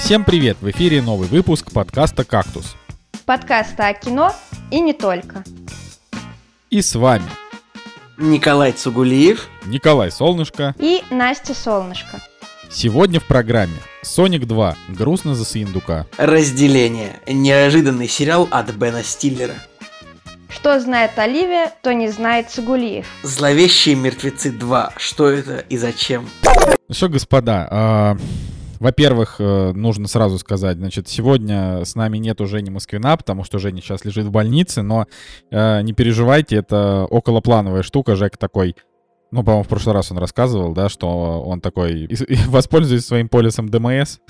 Всем привет! В эфире новый выпуск подкаста «Кактус». Подкаста о кино и не только. И с вами Николай Цугулиев, Николай Солнышко И Настя Солнышко. Сегодня в программе «Соник 2. Грустно за Синдука». разделение. Неожиданный сериал от Бена Стиллера. Что знает Оливия, то не знает Цугулиев. Зловещие мертвецы 2. Что это и зачем? Ну что, господа, а, во-первых, э, нужно сразу сказать, значит, сегодня с нами нету Жени Москвина, потому что Женя сейчас лежит в больнице, но э, не переживайте, это околоплановая штука. Жек такой, ну, по-моему, в прошлый раз он рассказывал, да, что он такой, воспользуясь своим полисом ДМС.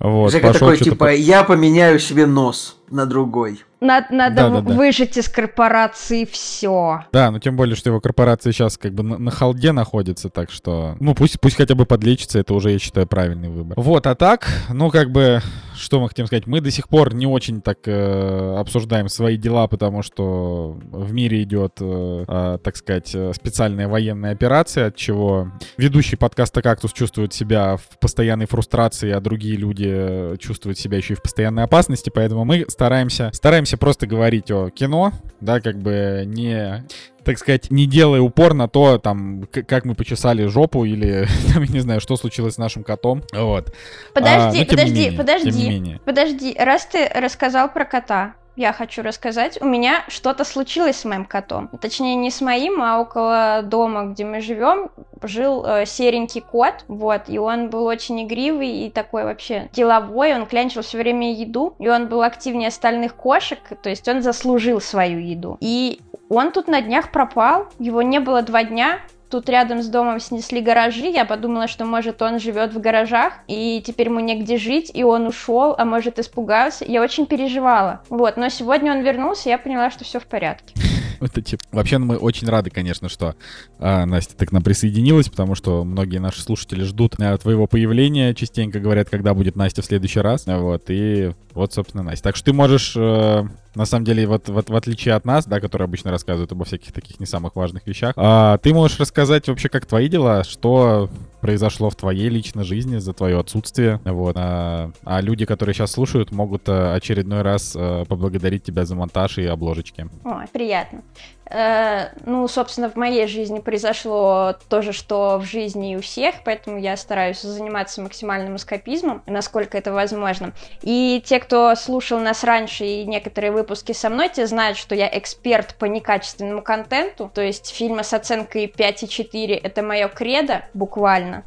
Вот, Жека пошел такой, типа, я поменяю себе нос на другой. Надо, надо Да-да-да. выжить из корпорации все. Да, ну тем более, что его корпорация сейчас как бы на, на халде находится, так что, ну пусть, пусть хотя бы подлечится, это уже, я считаю, правильный выбор. Вот, а так, ну как бы, что мы хотим сказать, мы до сих пор не очень так э, обсуждаем свои дела, потому что в мире идет, э, э, так сказать, э, специальная военная операция, от чего ведущий подкаста «Кактус» чувствует себя в постоянной фрустрации, а другие люди э, чувствуют себя еще и в постоянной опасности, поэтому мы стараемся, стараемся просто говорить о кино, да, как бы не так сказать, не делая упор на то, там, как мы почесали жопу или, там, я не знаю, что случилось с нашим котом. Вот. Подожди, А, ну, тем не подожди, менее, подожди. Подожди, раз ты рассказал про кота, я хочу рассказать. У меня что-то случилось с моим котом. Точнее, не с моим, а около дома, где мы живем, жил э, серенький кот. Вот, и он был очень игривый и такой вообще деловой. Он клянчил все время еду, и он был активнее остальных кошек, то есть он заслужил свою еду. И он тут на днях пропал, его не было два дня, Тут рядом с домом снесли гаражи, я подумала, что может он живет в гаражах, и теперь ему негде жить, и он ушел, а может испугался. Я очень переживала. Вот, но сегодня он вернулся, я поняла, что все в порядке. Это типа... Вообще, мы очень рады, конечно, что а, Настя так к нам присоединилась, потому что многие наши слушатели ждут а, твоего появления, частенько говорят, когда будет Настя в следующий раз. Вот, и вот, собственно, Настя. Так что ты можешь, э, на самом деле, вот, вот в отличие от нас, да, которые обычно рассказывают обо всяких таких не самых важных вещах, а, ты можешь рассказать вообще, как твои дела, что произошло в твоей личной жизни за твое отсутствие. Вот. А, а люди, которые сейчас слушают, могут э, очередной раз э, поблагодарить тебя за монтаж и обложечки. Ой, приятно. Э, ну, собственно, в моей жизни произошло то же, что в жизни и у всех, поэтому я стараюсь заниматься максимальным эскапизмом, насколько это возможно. И те, кто слушал нас раньше и некоторые выпуски со мной, те знают, что я эксперт по некачественному контенту, то есть фильмы с оценкой 5,4 это мое кредо, буквально.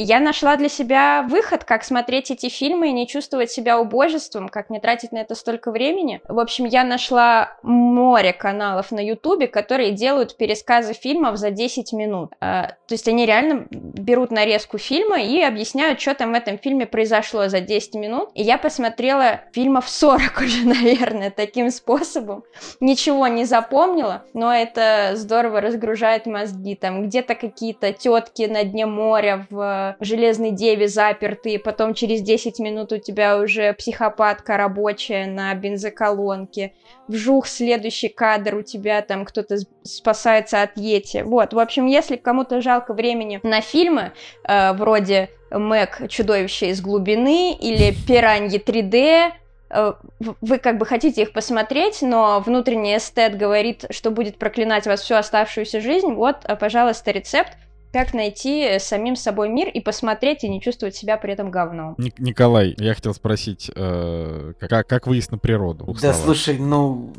И я нашла для себя выход, как смотреть эти фильмы и не чувствовать себя убожеством, как не тратить на это столько времени. В общем, я нашла море каналов на Ютубе, которые делают пересказы фильмов за 10 минут. А, то есть они реально берут нарезку фильма и объясняют, что там в этом фильме произошло за 10 минут. И я посмотрела фильмов 40 уже, наверное, таким способом. Ничего не запомнила, но это здорово разгружает мозги. Там где-то какие-то тетки на дне моря в железной деве запертые, потом через 10 минут у тебя уже психопатка рабочая на бензоколонке, вжух, следующий кадр у тебя там кто-то спасается от Йети. Вот, в общем, если кому-то жалко времени на фильмы, э, вроде Мэг. «Чудовище из глубины» или «Пираньи 3D», э, в- вы как бы хотите их посмотреть, но внутренний эстет говорит, что будет проклинать вас всю оставшуюся жизнь, вот, э, пожалуйста, рецепт, как найти самим собой мир и посмотреть и не чувствовать себя при этом говном. Ник- Николай, я хотел спросить, э, как, как выезд на природу? Да словах? слушай, ну...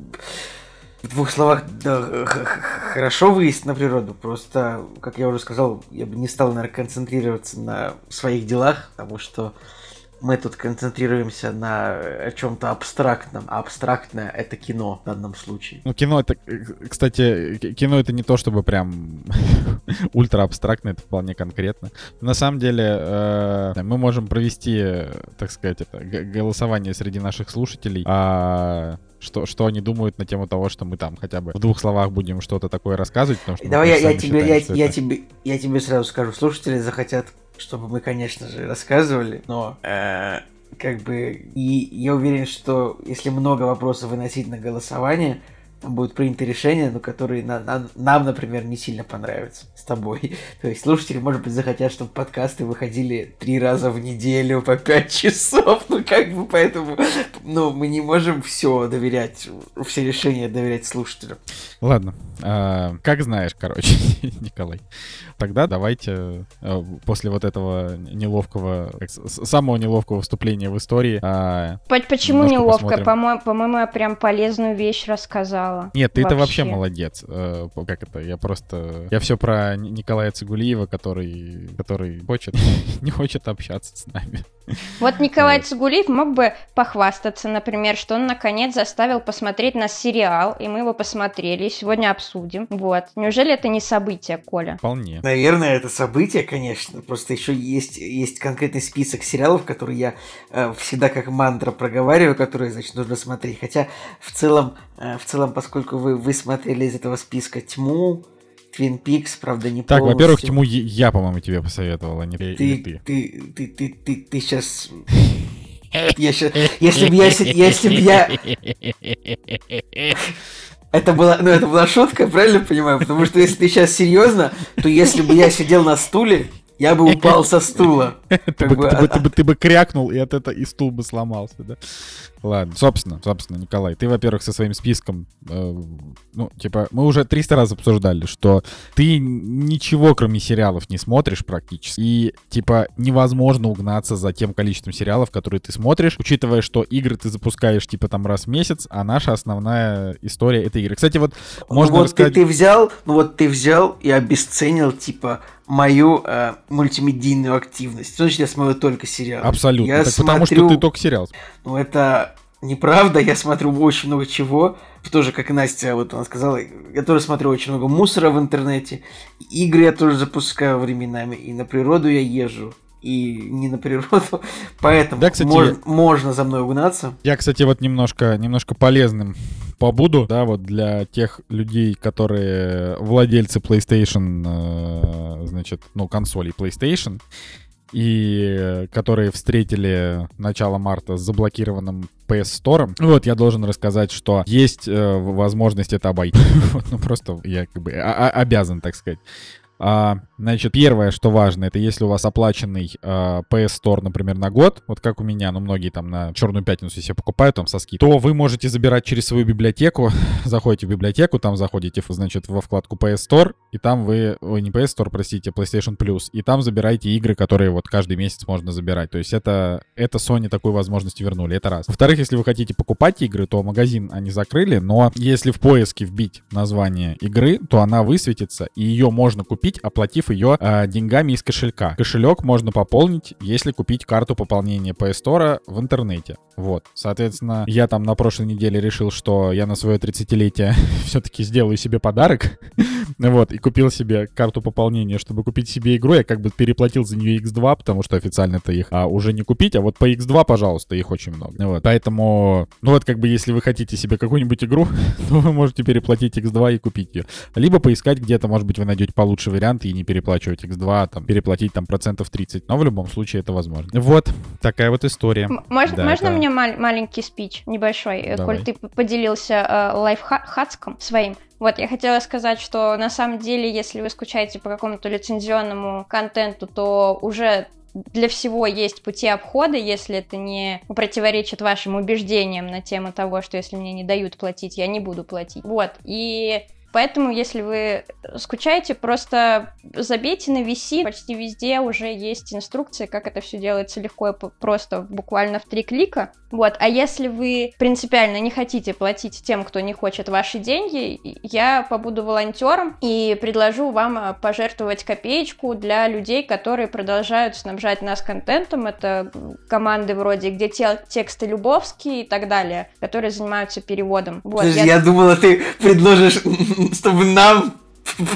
В двух словах, да, хорошо выезд на природу, просто, как я уже сказал, я бы не стал, наверное, концентрироваться на своих делах, потому что мы тут концентрируемся на чем-то абстрактном, а абстрактное это кино в данном случае. Ну, кино это, э, кстати, кино это не то, чтобы прям ультра абстрактно, это вполне конкретно. На самом деле, э, мы можем провести, э, так сказать, это, голосование среди наших слушателей, а что, что они думают на тему того, что мы там хотя бы в двух словах будем что-то такое рассказывать, потому что Давай я, я тебе, считаем, я, я это- тебе, я тебе сразу скажу, слушатели захотят, чтобы мы, конечно же, рассказывали, но э, как бы и я уверен, что если много вопросов выносить на голосование, будут приняты решения, но которые на, на, нам, например, не сильно понравятся с тобой. То есть слушатели, может быть, захотят, чтобы подкасты выходили три раза в неделю по пять часов, ну как бы поэтому, ну мы не можем все доверять, все решения доверять слушателям. Ладно, а, как знаешь, короче, Николай. Тогда давайте а, после вот этого неловкого, самого неловкого вступления в истории. А, Почему неловко? По-моему, я прям полезную вещь рассказала. Нет, ты-то вообще молодец. Э, как это? Я просто... Я все про Николая Цигулиева, который, который хочет, не хочет общаться с нами. Вот Николай вот. Цигулиев мог бы похвастаться, например, что он наконец заставил посмотреть нас сериал, и мы его посмотрели, сегодня обсудим. Вот. Неужели это не событие, Коля? Вполне. Наверное, это событие, конечно. Просто еще есть, есть конкретный список сериалов, которые я э, всегда как мантра проговариваю, которые, значит, нужно смотреть. Хотя в целом, э, в целом, поскольку вы, вы смотрели из этого списка тьму, Твин Пикс, правда, не Так, во-первых, Тиму я, по-моему, тебе посоветовал, а не ты. Ты, ты, ты, ты, ты, ты, сейчас... Я сейчас... Если бы я... Если бы я... Это была, ну, это была шутка, правильно понимаю? Потому что если ты сейчас серьезно, то если бы я сидел на стуле, я бы упал со стула. Ты бы, ты, бы, ты, бы, ты бы крякнул, и от этого и стул бы сломался, да? Ладно, собственно, собственно, Николай, ты, во-первых, со своим списком, э, ну, типа, мы уже 300 раз обсуждали, что ты ничего, кроме сериалов, не смотришь практически, и, типа, невозможно угнаться за тем количеством сериалов, которые ты смотришь, учитывая, что игры ты запускаешь, типа, там раз в месяц, а наша основная история — это игры. Кстати, вот можно ну, вот рассказать... ты, ты взял, ну вот ты взял и обесценил, типа, мою э, мультимедийную активность. Значит, я смотрю только сериалы. Абсолютно. Я так смотрю... Потому что ты только сериал. Ну, это неправда. Я смотрю очень много чего. Тоже, как и Настя, вот она сказала, я тоже смотрю очень много мусора в интернете. Игры я тоже запускаю временами. И на природу я езжу и не на природу, поэтому да, кстати, можно, можно за мной угнаться. Я, кстати, вот немножко, немножко полезным побуду, да, вот для тех людей, которые владельцы PlayStation, э, значит, ну, консолей PlayStation, и которые встретили начало марта с заблокированным PS Store. Вот, я должен рассказать, что есть э, возможность это обойти. ну, просто я как бы обязан, так сказать. А, значит, первое, что важно, это если у вас оплаченный а, PS Store, например, на год, вот как у меня, ну, многие там на Черную Пятницу себе покупают там со скидкой, то вы можете забирать через свою библиотеку, заходите в библиотеку, там заходите, значит, во вкладку PS Store, и там вы, ой, не PS Store, простите, PlayStation Plus, и там забираете игры, которые вот каждый месяц можно забирать. То есть это, это Sony такую возможность вернули, это раз. Во-вторых, если вы хотите покупать игры, то магазин они закрыли, но если в поиске вбить название игры, то она высветится, и ее можно купить, оплатив ее э, деньгами из кошелька. Кошелек можно пополнить, если купить карту пополнения PS Store в интернете. Вот, соответственно, я там на прошлой неделе решил, что я на свое 30-летие все-таки сделаю себе подарок. вот, и купил себе карту пополнения, чтобы купить себе игру. Я как бы переплатил за нее X2, потому что официально это их а, уже не купить. А вот по X2, пожалуйста, их очень много. Вот, поэтому, ну вот как бы если вы хотите себе какую-нибудь игру, то вы можете переплатить X2 и купить ее. Либо поискать где-то, может быть, вы найдете получше вариант и не переплачивать X2, там, переплатить там процентов 30. Но в любом случае это возможно. Вот, такая вот история. Мож, да, можно это... мне мал- маленький спич, небольшой, э, Давай. коль ты поделился э, лайфхацком своим? Вот, я хотела сказать, что на самом деле, если вы скучаете по какому-то лицензионному контенту, то уже для всего есть пути обхода, если это не противоречит вашим убеждениям на тему того, что если мне не дают платить, я не буду платить. Вот, и Поэтому, если вы скучаете, просто забейте на VC. Почти везде уже есть инструкции, как это все делается легко и просто буквально в три клика. Вот. А если вы принципиально не хотите платить тем, кто не хочет ваши деньги, я побуду волонтером и предложу вам а, пожертвовать копеечку для людей, которые продолжают снабжать нас контентом. Это команды вроде «Где тексты Любовские» и так далее, которые занимаются переводом. Вот, я... я думала, ты предложишь чтобы нам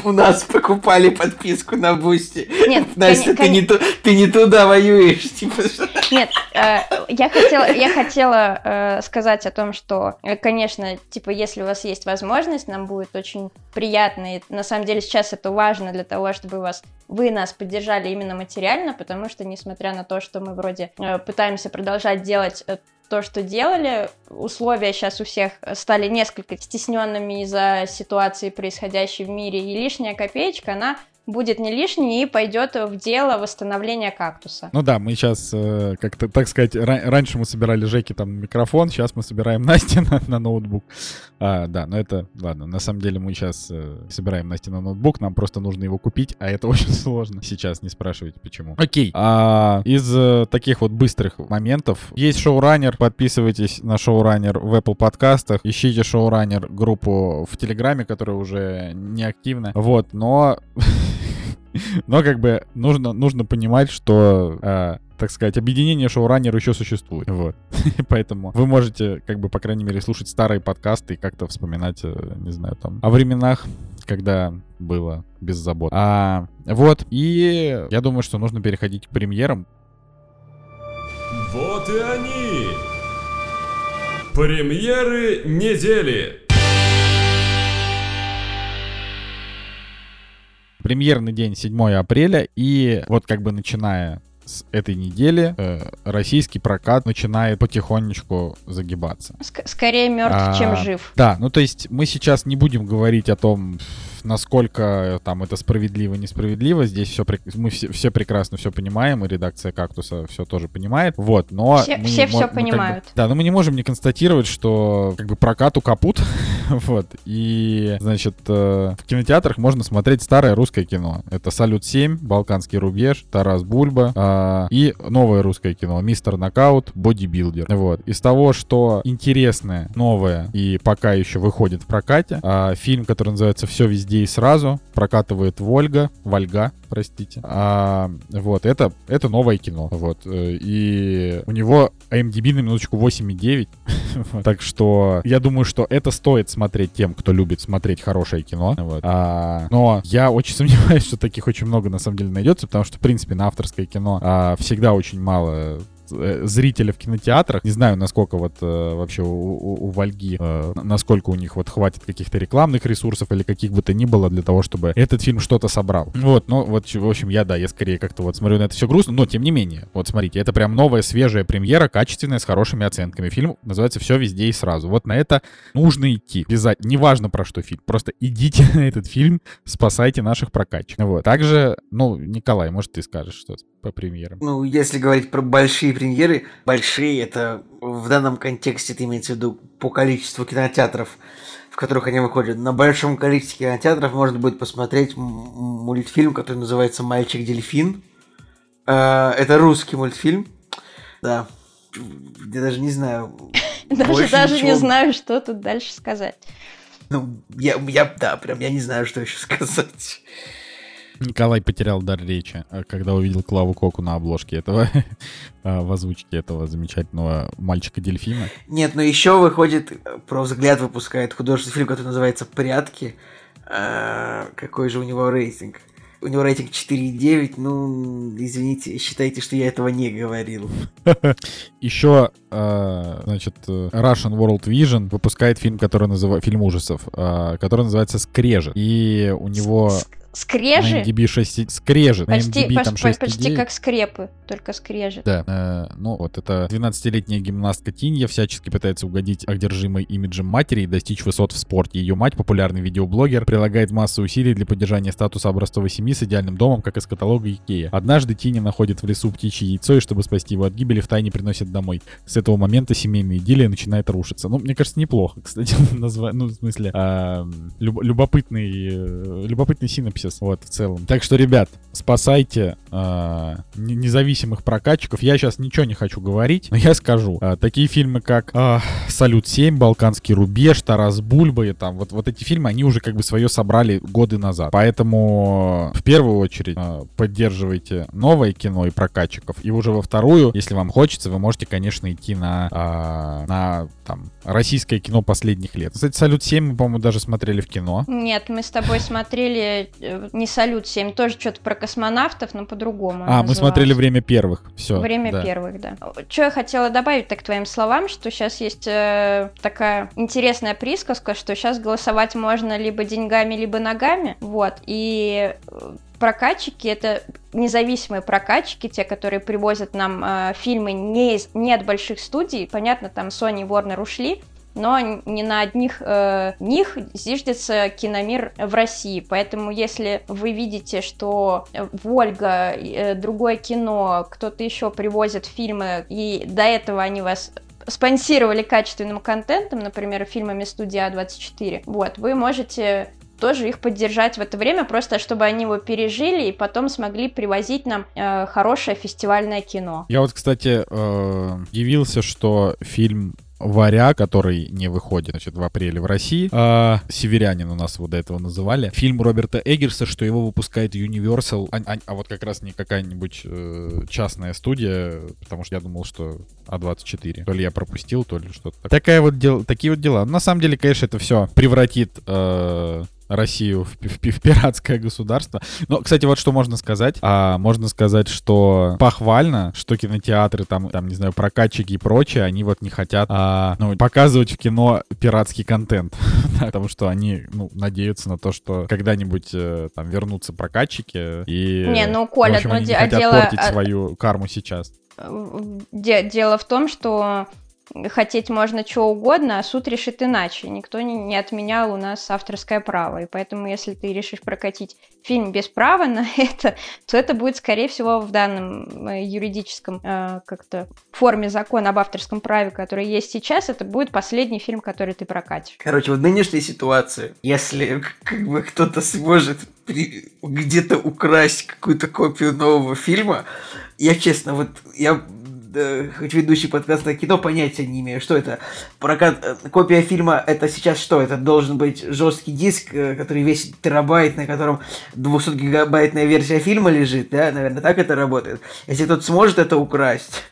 у нас покупали подписку на Бусти. Нет, Настя, кон... ты, не ту, ты не туда воюешь. Типа. Нет, э, я хотела, я хотела э, сказать о том, что, э, конечно, типа, если у вас есть возможность, нам будет очень приятно. И на самом деле сейчас это важно для того, чтобы вас, вы нас поддержали именно материально, потому что, несмотря на то, что мы вроде э, пытаемся продолжать делать э, то, что делали. Условия сейчас у всех стали несколько стесненными из-за ситуации, происходящей в мире, и лишняя копеечка, она будет не лишней и пойдет в дело восстановления кактуса. Ну да, мы сейчас, э, как-то, так сказать, ра- раньше мы собирали Жеки там микрофон, сейчас мы собираем Насте на, на ноутбук. А, да, но это, ладно, на самом деле мы сейчас э, собираем Насте на ноутбук, нам просто нужно его купить, а это очень сложно. Сейчас не спрашивайте, почему. Окей, а, из э, таких вот быстрых моментов, есть шоураннер, подписывайтесь на шоураннер в Apple подкастах, ищите шоураннер группу в Телеграме, которая уже не активна, вот, но Но как бы нужно, нужно понимать, что, э, так сказать, объединение шоураннер еще существует. Вот. Поэтому вы можете, как бы, по крайней мере, слушать старые подкасты и как-то вспоминать, э, не знаю, там, о временах, когда было без забот. А, вот, и я думаю, что нужно переходить к премьерам. Вот и они! Премьеры недели! Премьерный день 7 апреля, и вот как бы начиная с этой недели э, российский прокат начинает потихонечку загибаться. Ск- скорее мертв, А, чем жив. Да, ну то есть мы сейчас не будем говорить о том, насколько там это справедливо, несправедливо. Здесь все, мы все, все прекрасно все понимаем, и редакция «Кактуса» все тоже понимает. Вот, но... Все- мы все мо- мы как бы- понимают. да, но мы не можем не констатировать, что как бы прокату капут, вот, и, значит, э, в кинотеатрах можно смотреть старое русское кино. Это «Салют-7», «Балканский рубеж», «Тарас Бульба» а, и новое русское кино «Мистер Нокаут», «Бодибилдер». Вот. Из того, что интересное, новое и пока еще выходит в прокате, а, фильм, который называется «Все везде и сразу», прокатывает Вольга, Вольга, простите. А, вот, это, это новое кино. Вот. э, И у него IMDb на минуточку 8,9. Вот. Так что я думаю, что это стоит смотреть тем, кто любит смотреть хорошее кино. Вот. А, но я очень сомневаюсь, что таких очень много на самом деле найдется, потому что, в принципе, на авторское кино а, всегда очень мало зрителя в кинотеатрах. Не знаю, насколько вот э, вообще у, у- у Вальги, э, насколько у них вот хватит каких-то рекламных ресурсов или каких бы то ни было для того, чтобы этот фильм что-то собрал. Вот, ну вот, в общем, я, да, я скорее как-то вот смотрю на это все грустно, но тем не менее, вот смотрите, это прям новая, свежая премьера, качественная, с хорошими оценками. Фильм называется «Все везде и сразу». Вот на это нужно идти. Обязательно. Неважно, про что фильм. Просто идите на этот фильм, спасайте наших прокатчиков. Вот. Также, ну, Николай, может, ты скажешь что по премьерам? Ну, если говорить про большие премьеры, большие это в данном контексте это имеется в виду по количеству кинотеатров, в которых они выходят. На большом количестве кинотеатров можно будет посмотреть мультфильм, который называется «Мальчик-дельфин». Э, Это русский мультфильм. Да. Я даже не знаю. Даже, даже не знаю, что тут дальше сказать. Ну, я, я, да, прям я не знаю, что еще сказать. Николай потерял дар речи, э, когда увидел Клаву Коку на обложке этого, э, в озвучке этого замечательного мальчика-дельфина. Нет, но еще выходит, э, про взгляд выпускает художественный фильм, который называется «Прятки». А, какой же у него рейтинг? У него рейтинг 4,9, ну, извините, считайте, что я этого не говорил. Еще, значит, Russian World Vision выпускает фильм, который называется фильм ужасов, который называется Скрежет. И у него Скрежи? на MDB 6... Скрежет. Почти, на MDB там поч- по- почти 6,9. как скрепы, только скрежет. Да, э, ну вот это 12-летняя гимнастка Тинья всячески пытается угодить одержимой имиджем матери и достичь высот в спорте. Ее мать, популярный видеоблогер, прилагает массу усилий для поддержания статуса образцовой семьи с идеальным домом, как из каталога Икея. Однажды Тиня находит в лесу птичье яйцо и, чтобы спасти его от гибели, втайне приносит домой. С этого момента семейная идиллия начинает рушиться. Ну, мне кажется, неплохо, кстати, назва... ну, в смысле, а, люб- любопытный, э, любопытный синопсис, вот, в целом. Так что, ребят, спасайте не- независимых прокатчиков. Я сейчас ничего не хочу говорить, но я скажу. А, такие фильмы, как а, «Салют-7», «Балканский рубеж», «Тарас Бульба» и там, вот, вот эти фильмы, они уже как бы свое собрали годы назад. Поэтому в первую очередь а, поддерживайте новое кино и прокатчиков. И уже во вторую, если вам хочется, вы можете, конечно, идти на, а, на там, российское кино последних лет. Кстати, «Салют-7» мы, по-моему, даже смотрели в кино. Нет, мы с тобой смотрели не «Салют-7», тоже что-то про космонавтов, но по-другому. А, мы называлось. смотрели «Время первых». Все. Время первых, да. Что я хотела добавить так к твоим словам, что сейчас есть э, такая интересная присказка, что сейчас голосовать можно либо деньгами, либо ногами, вот, и э, прокатчики это независимые прокатчики, те, которые привозят нам э, фильмы не, из, не от больших студий. Понятно, там Sony и Warner ушли, но не на одних э, них зиждется киномир в России. Поэтому если вы видите, что Вольга, э, другое кино, кто-то еще привозит фильмы, и до этого они вас спонсировали качественным контентом, например, фильмами студии А24, вот, вы можете тоже их поддержать в это время, просто чтобы они его пережили и потом смогли привозить нам э, хорошее фестивальное кино. Я вот, кстати, э, удивился, что фильм Варя, который не выходит, значит, в апреле в России. А, Северянин у нас вот до этого называли. Фильм Роберта Эггерса, что его выпускает Universal, а, а, а вот как раз не какая-нибудь э, частная студия, потому что я думал, что А24. То ли я пропустил, то ли что-то. Такая вот дел, такие вот дела. На самом деле, конечно, это все превратит э, Россию в, в, в пиратское государство. Но, кстати, вот что можно сказать. А, можно сказать, что похвально, что кинотеатры, там, там, не знаю, прокатчики и прочее, они вот не хотят а, ну, показывать в кино пиратский контент. Потому что они, ну, надеются на то, что когда-нибудь э, там вернутся прокатчики и... Не, ну, Коля, в общем, ну, они не де- хотят дело- портить а- свою карму сейчас. Де- дело в том, что хотеть можно что угодно, а суд решит иначе. Никто не, не отменял у нас авторское право. И поэтому, если ты решишь прокатить фильм без права на это, то это будет, скорее всего, в данном э, юридическом э, как-то форме закона об авторском праве, который есть сейчас, это будет последний фильм, который ты прокатишь. Короче, в нынешней ситуации, если как бы кто-то сможет при- где-то украсть какую-то копию нового фильма, я честно, вот я хоть ведущий подкаста кино, понятия не имею, что это. Прокат, э, копия фильма, это сейчас что? Это должен быть жесткий диск, э, который весит терабайт, на котором 200-гигабайтная версия фильма лежит, да? Наверное, так это работает. Если кто-то сможет это украсть,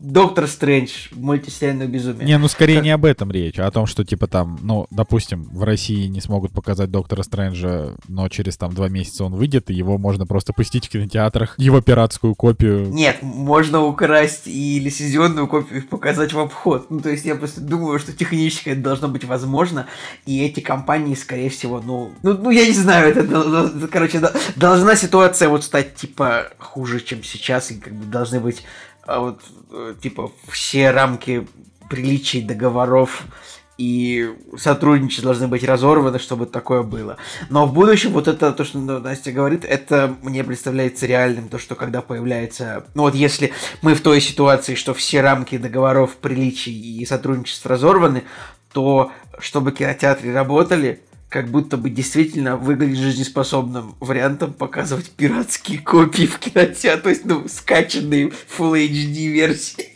Доктор Стрэндж, мультивселенную безумие. Не, ну скорее Как- не об этом речь, а о том, что типа там, ну, допустим, в России не смогут показать Доктора Стрэнджа, но через там два месяца он выйдет, и его можно просто пустить в кинотеатрах, его пиратскую копию. Нет, можно украсть и лицензионную копию показать в обход. Ну, то есть я просто думаю, что технически это должно быть возможно, и эти компании, скорее всего, ну, ну, ну я не знаю, это, дол- дол- короче, до- должна ситуация вот стать, типа, хуже, чем сейчас, и как бы должны быть, а, вот, э, типа, все рамки приличий, договоров и сотрудничества должны быть разорваны, чтобы такое было. Но в будущем вот это, то, что Настя говорит, это мне представляется реальным, то, что когда появляется... Ну вот если мы в той ситуации, что все рамки договоров, приличий и сотрудничеств разорваны, то чтобы кинотеатры работали, как будто бы действительно выглядит жизнеспособным вариантом показывать пиратские копии в кинотеатре, то есть, ну, скачанные Full HD версии.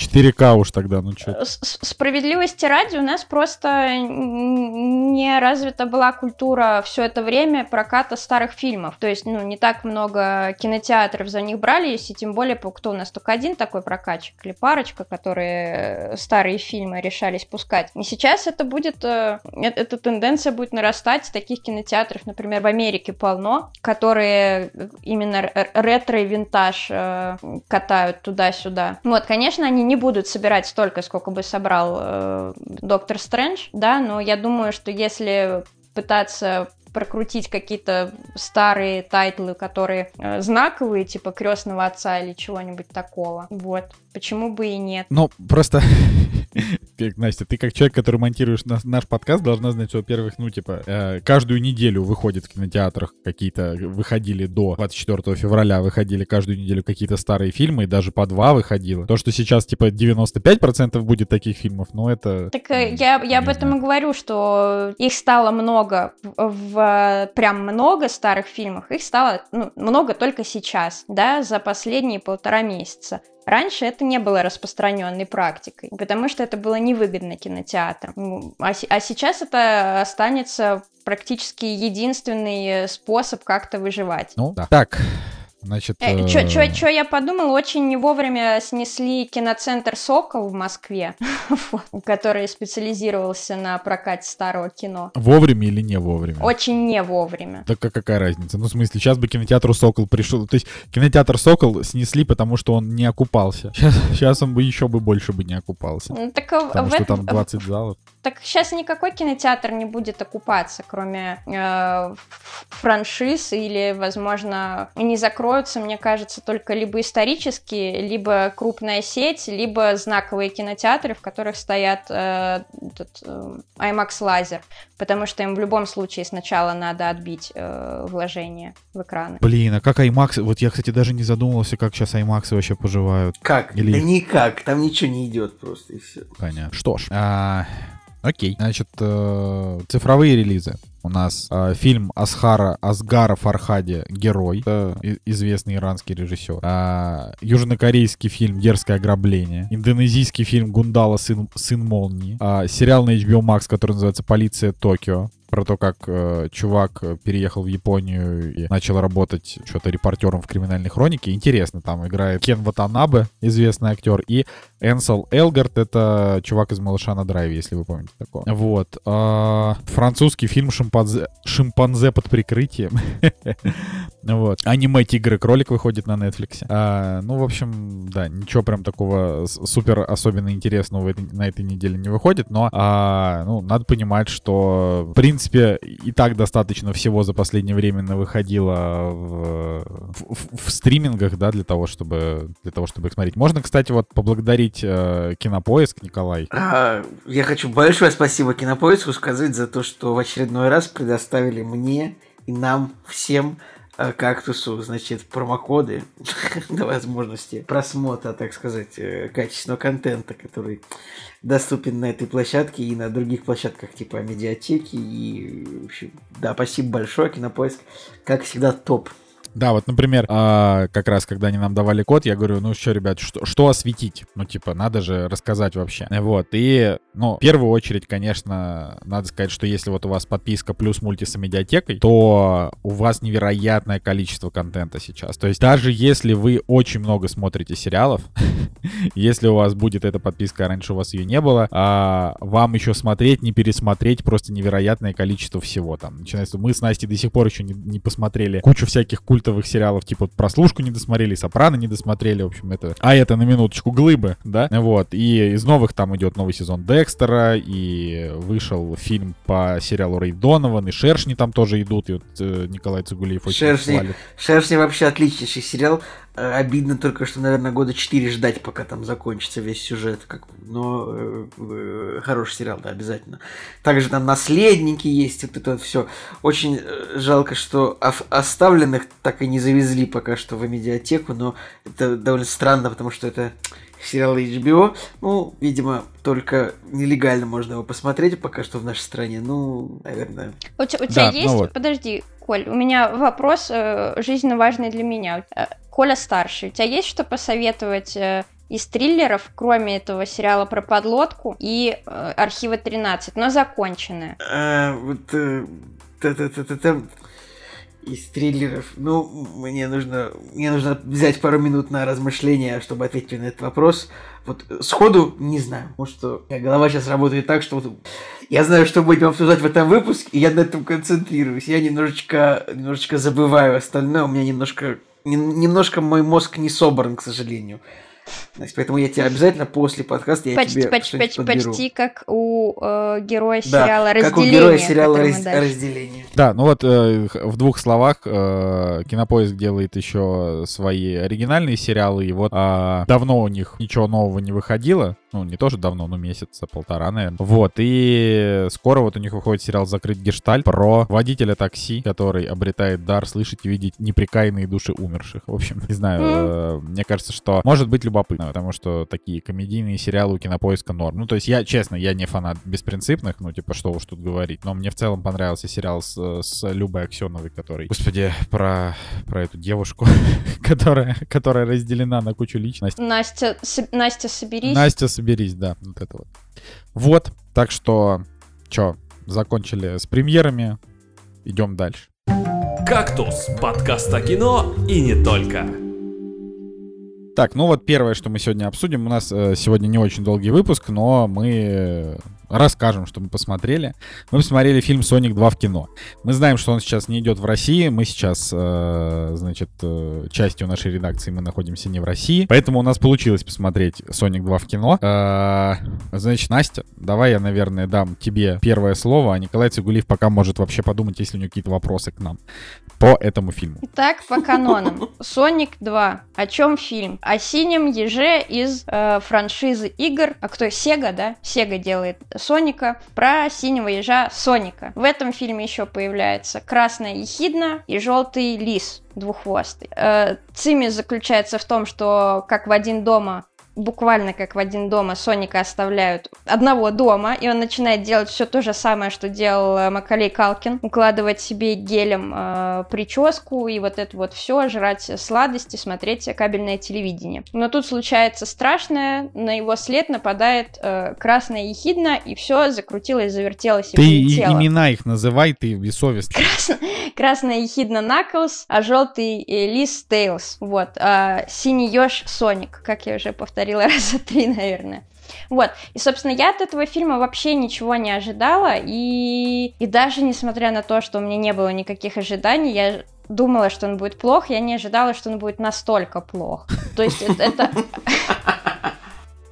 4К уж тогда, ну что. Справедливости ради, у нас просто не развита была культура все это время проката старых фильмов. То есть, ну, не так много кинотеатров за них брались, и тем более, кто у нас только один такой прокатчик или парочка, которые э, старые фильмы решались пускать. И сейчас это будет, э, эта тенденция будет нарастать. Таких кинотеатров, например, в Америке полно, которые э, именно ретро и винтаж катают туда-сюда. Вот, конечно, они не будут собирать столько, сколько бы собрал э, Доктор Стрэндж, да, но я думаю, что если пытаться прокрутить какие-то старые тайтлы, которые э, знаковые, типа крестного отца или чего-нибудь такого. Вот. Почему бы и нет? Ну, просто, Настя, ты как человек, который монтируешь нас- наш подкаст, должна знать, что, во-первых, ну, типа, э, каждую неделю выходит в кинотеатрах какие-то, выходили до 24 февраля, выходили каждую неделю какие-то старые фильмы, и даже по два выходило. То, что сейчас, типа, 95% будет таких фильмов, ну, это... Так э, я, я об этом и говорю, что их стало много, в, в- прям много старых фильмов, их стало ну, много только сейчас, да, за последние полтора месяца. Раньше это не было распространенной практикой, потому что это было невыгодно кинотеатрам. Ну, А, а сейчас это останется практически единственный э, способ как-то выживать. Ну, да. Так, Значит, Э, э, чё, чё, чё я подумала, очень не вовремя снесли киноцентр «Сокол» в Москве, который специализировался на прокате старого кино. вовремя или не вовремя? Очень не вовремя. Так а какая разница? Ну, в смысле, сейчас бы кинотеатру «Сокол» пришел... То есть кинотеатр «Сокол» снесли, потому что он не окупался. Сейчас, сейчас он бы еще бы больше бы не окупался. Ну, Так, а Потому в что этом- там 20 залов. так сейчас никакой кинотеатр не будет окупаться, кроме э, франшиз или, возможно, они закроются, мне кажется, только либо исторические, либо крупная сеть, либо знаковые кинотеатры, в которых стоят э, этот, э, IMAX лазер, потому что им в любом случае сначала надо отбить э, вложение в экраны. Блин, а как IMAX? Вот я, кстати, даже не задумывался, как сейчас IMAX вообще поживают. Как? Или- Да никак, там ничего не идет просто и все. Понятно. Что ж, а, окей. Значит, э, цифровые релизы. У нас э, фильм Асхара Асгара Фархади «Герой». Это известный иранский режиссер. А, южнокорейский фильм «Дерзкое ограбление». Индонезийский фильм «Гундала. Сын, сын молнии». А, сериал на HBO Max, который называется «Полиция Токио». Про то, как э, чувак э, переехал в Японию и начал работать что-то репортером в криминальной хронике. Интересно, там играет Кен Ватанабе, известный актер, и Энсел Элгард — это чувак из «Малыша на драйве», если вы помните такого. Вот. А, французский фильм «Шимпанзе, «Шимпанзе под прикрытием». Вот. Аниме «Тигр и кролик» выходит на Netflix. А, ну, в общем, да, ничего прям такого супер особенно интересного на этой неделе не выходит, но, а, ну, надо понимать, что, в принципе, и так достаточно всего за последнее время выходило в, в- в- стримингах, да, для того, чтобы, для того, чтобы их смотреть. Можно, кстати, вот поблагодарить э, Кинопоиск, Николай. А, я хочу большое спасибо Кинопоиску сказать за то, что в очередной раз предоставили мне и нам всем кактусу, значит, промокоды до возможности просмотра, так сказать, э, качественного контента, который доступен на этой площадке и на других площадках типа медиатеки. И, в общем, да, спасибо большое, Кинопоиск, как всегда, топ. Да, вот, например, а, как раз, когда они нам давали код, я говорю, ну что, ребят, что, что осветить? Ну, типа, надо же рассказать вообще. Вот, и, ну, в первую очередь, конечно, надо сказать, что если вот у вас подписка плюс мульти с медиатекой, то у вас невероятное количество контента сейчас. То есть даже если вы очень много смотрите сериалов, если у вас будет эта подписка, а раньше у вас ее не было, а, вам еще смотреть, не пересмотреть просто невероятное количество всего там. Начинается, мы с Настей до сих пор еще не, не посмотрели кучу всяких культовых сериалов, типа прослушку не досмотрели, Сопрано не досмотрели, в общем, это... А это на минуточку глыбы, да? Вот, и из новых там идет новый сезон Декстера, и вышел фильм по сериалу Рэй Донован, и Шершни там тоже идут, и вот э, Николай Цугулиев очень Шершни. Шершни вообще отличнейший сериал. Э, Обидно только, что, наверное, года 4 ждать, пока там закончится весь сюжет. Как... Но э, э, хороший сериал, да, обязательно. Также там наследники есть, вот это все. Очень э, жалко, что оставленных так и не завезли пока что в медиатеку, но это довольно странно, потому что это сериал HBO. Ну, видимо, только нелегально можно его посмотреть пока что в нашей стране. Ну, наверное. У, у Да, тебя ну есть... вот. Подожди, Коль, у меня вопрос э, жизненно важный для меня. Э, Коля старший, у тебя есть что посоветовать э, из триллеров, кроме этого сериала про подлодку и э, архива 13, но законченное? А, вот э, та-та-та-та-та. Из триллеров. Ну, мне нужно, мне нужно взять пару минут на размышления, чтобы ответить на этот вопрос. Вот сходу не знаю, потому что голова сейчас работает так, что вот я знаю, что будем обсуждать в этом выпуске, и я на этом концентрируюсь. Я немножечко, немножечко забываю остальное, у меня немножко, нем- немножко мой мозг не собран, к сожалению. Значит, поэтому я тебе обязательно после подкаста я Почти, тебе почти, почти, подберу. почти как у э, героя Да, сериала как у «Разделение». героя сериала «Раз- «Разделение». Да, ну вот э, в двух словах э, Кинопоиск делает еще свои оригинальные сериалы, и вот а, давно у них ничего нового не выходило, ну не тоже давно, но месяца полтора, наверное. Вот, и скоро вот у них выходит сериал «Закрыть гештальт» про водителя такси, который обретает дар слышать и видеть неприкаянные души умерших. В общем, не знаю, э, мне кажется, что может быть любопытно, потому что такие комедийные сериалы у Кинопоиска норм. Ну, то есть я, честно, я не фанат беспринципных, ну, типа, что уж тут говорить, но мне в целом понравился сериал с, с Любой Аксеновой, который, господи, про, про эту девушку, которая, которая разделена на кучу личностей. Настя, Настя, соберись. Настя, соберись, да, вот это вот. Вот, так что, чё, закончили с премьерами, идем дальше. «Кактус» — подкаст о кино и не только. Так, ну вот первое, что мы сегодня обсудим. У нас э, сегодня не очень долгий выпуск, но мы расскажем, что мы посмотрели. Мы посмотрели фильм «Соник 2» в кино. Мы знаем, что он сейчас не идет в России. Мы сейчас, э, значит, э, частью нашей редакции мы находимся не в России. Поэтому у нас получилось посмотреть «Соник 2» в кино. Э, значит, Настя, давай я, наверное, дам тебе первое слово, а Николай Цигулиев пока может вообще подумать, если у него какие-то вопросы к нам по этому фильму. Итак, по канонам. «Соник 2». О чем фильм? О синем еже из э, франшизы игр. А кто? Сега, да? Сега делает Соника, про синего ежа Соника. В этом фильме еще появляется красная ехидна и желтый лис двуххвостый. Э, цими заключается в том, что как в один дома буквально как в один дома Соника оставляют одного дома, и он начинает делать все то же самое, что делал э, Макалей Калкин, укладывать себе гелем э, прическу и вот это вот все, жрать сладости, смотреть кабельное телевидение. Но тут случается страшное, на его след нападает э, красная ехидна, и все закрутилось, завертелось и Ты полетело. имена их называй, ты бессовестный. Красная ехидна Наклз, а желтый э, лис Тейлз. Вот. А синий еж Соник, как я уже повторила раза три, наверное. Вот. И, собственно, я от этого фильма вообще ничего не ожидала. И, и даже несмотря на то, что у меня не было никаких ожиданий, я думала, что он будет плох, я не ожидала, что он будет настолько плох. То есть это...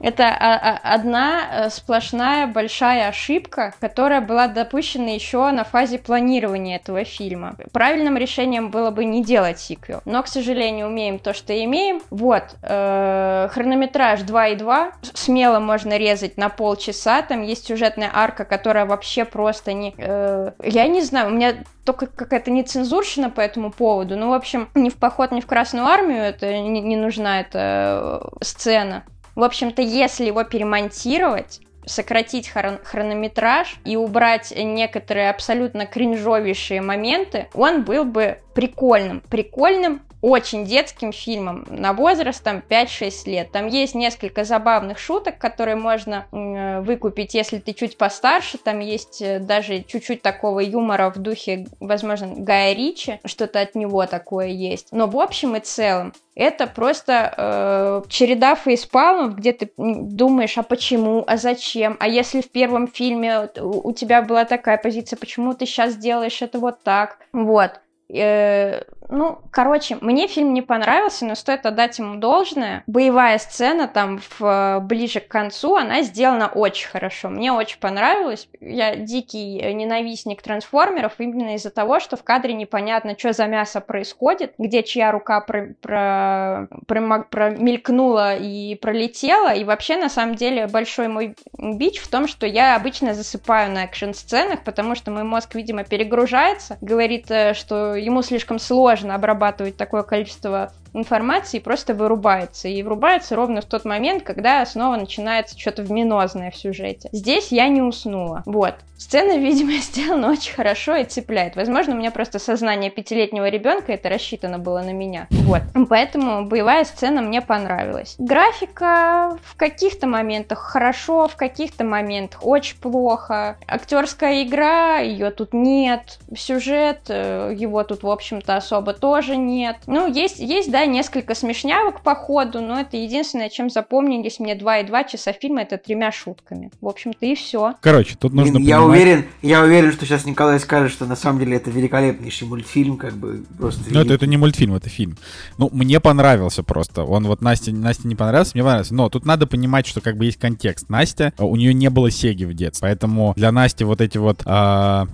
это... Это одна сплошная большая ошибка, которая была допущена еще на фазе планирования этого фильма. Правильным решением было бы не делать сиквел, но, к сожалению, умеем то, что имеем. Вот, э, хронометраж 2,2, смело можно резать на полчаса, там есть сюжетная арка, которая вообще просто не... Э, я не знаю, у меня только какая-то нецензурщина по этому поводу. Ну, в общем, ни в поход, ни в Красную Армию это не, не нужна эта э, сцена. В общем-то, если его перемонтировать, сократить хрон- хронометраж и убрать некоторые абсолютно кринжовейшие моменты, он был бы прикольным. Прикольным очень детским фильмом на возраст там 5-6 лет. Там есть несколько забавных шуток, которые можно э, выкупить, если ты чуть постарше. Там есть э, даже чуть-чуть такого юмора в духе, возможно, Гая Ричи, что-то от него такое есть. Но в общем и целом это просто э, череда фейспалмов, где ты думаешь, а почему, а зачем, а если в первом фильме у, тебя была такая позиция, почему ты сейчас делаешь это вот так, вот. Э, ну, короче, мне фильм не понравился, но стоит отдать ему должное. Боевая сцена там в, ближе к концу, она сделана очень хорошо. Мне очень понравилось. Я дикий ненавистник трансформеров именно из-за того, что в кадре непонятно, что за мясо происходит, где чья рука про, про, про, промелькнула и пролетела. И вообще, на самом деле, большой мой бич в том, что я обычно засыпаю на экшн-сценах, потому что мой мозг, видимо, перегружается, говорит, э, что ему слишком сложно обрабатывать такое количество информации просто вырубается. И врубается ровно в тот момент, когда снова начинается что-то вминозное в сюжете. Здесь я не уснула. Вот. Сцена, видимо, сделана очень хорошо и цепляет. Возможно, у меня просто сознание пятилетнего ребенка, это рассчитано было на меня. Вот. Поэтому боевая сцена мне понравилась. Графика в каких-то моментах хорошо, в каких-то моментах очень плохо. Актерская игра, ее тут нет. Сюжет, э, его тут, в общем-то, особо тоже нет. Ну, есть, есть, да, несколько смешнявок по ходу, но это единственное, чем запомнились мне 2,2 часа фильма, это тремя шутками. В общем-то, и все. Короче, тут нужно Блин, я уверен, я уверен, что сейчас Николай скажет, что на самом деле это великолепнейший мультфильм, как бы просто... Ну, это, это не мультфильм, это фильм. Ну, мне понравился просто. Он вот Насте, Насте не понравился, мне понравился. Но тут надо понимать, что как бы есть контекст. Настя, у нее не было Сеги в детстве, поэтому для Насти вот эти вот... А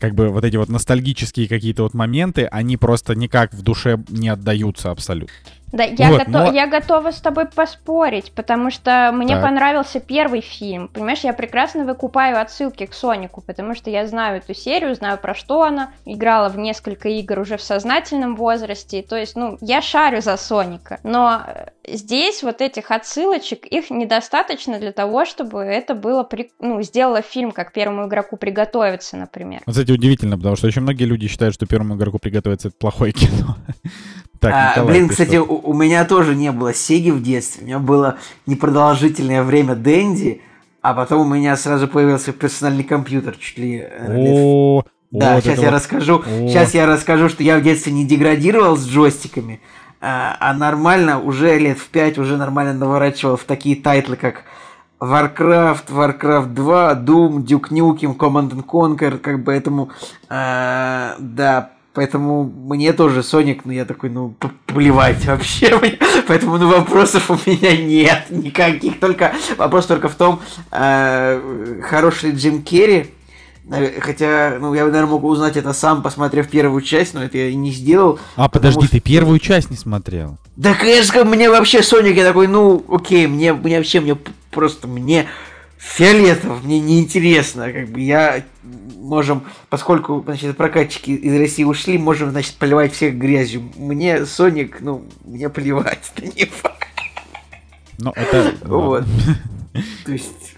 как бы вот эти вот ностальгические какие-то вот моменты, они просто никак в душе не отдаются абсолютно. Да, я, вот, готов, но... я готова с тобой поспорить, потому что мне так. понравился первый фильм. Понимаешь, я прекрасно выкупаю отсылки к Сонику, потому что я знаю эту серию, знаю про что она, играла в несколько игр уже в сознательном возрасте. То есть, ну, я шарю за Соника. Но э, здесь вот этих отсылочек, их недостаточно для того, чтобы это было, при... ну, сделало фильм, как первому игроку приготовиться, например. Вот, кстати, удивительно, потому что очень многие люди считают, что первому игроку приготовиться это плохое кино. Так, а, Николай, блин, кстати, у, у меня тоже не было Сеги в детстве. У меня было непродолжительное время Дэнди, а потом у меня сразу появился персональный компьютер чуть ли... О, о, Да, Вот сейчас я вот. расскажу. О. Сейчас я расскажу, что я в детстве не деградировал с джойстиками, а, а нормально уже лет в 5 уже нормально наворачивал в такие тайтлы, как Warcraft, Warcraft 2, Doom, Duke Nukem, Command and Conquer, как бы этому, а, да, поэтому мне тоже Соник, ну я такой, ну плевать вообще, поэтому ну вопросов у меня нет никаких, только вопрос только в том, а, хороший ли Джим Керри, Наве- Хотя, ну, я, наверное, мог узнать это сам, посмотрев первую часть, но это я и не сделал. А, подожди, что- ты первую часть не смотрел? Да, конечно, мне вообще Соник, я такой, ну, окей, мне, мне вообще, мне просто, мне фиолетово, мне неинтересно, как бы я можем, поскольку, значит, прокатчики из России ушли, можем, значит, поливать всех грязью. Мне Соник, ну, мне плевать, это не факт. Ну, это... Вот. То есть...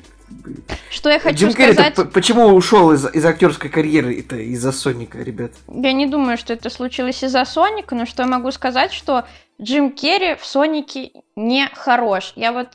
Что я хочу Джим Керри сказать... почему ушел из, из актерской карьеры это из-за Соника, ребят? Я не думаю, что это случилось из-за Соника, но что я могу сказать, что Джим Керри в Сонике не хорош. Я вот,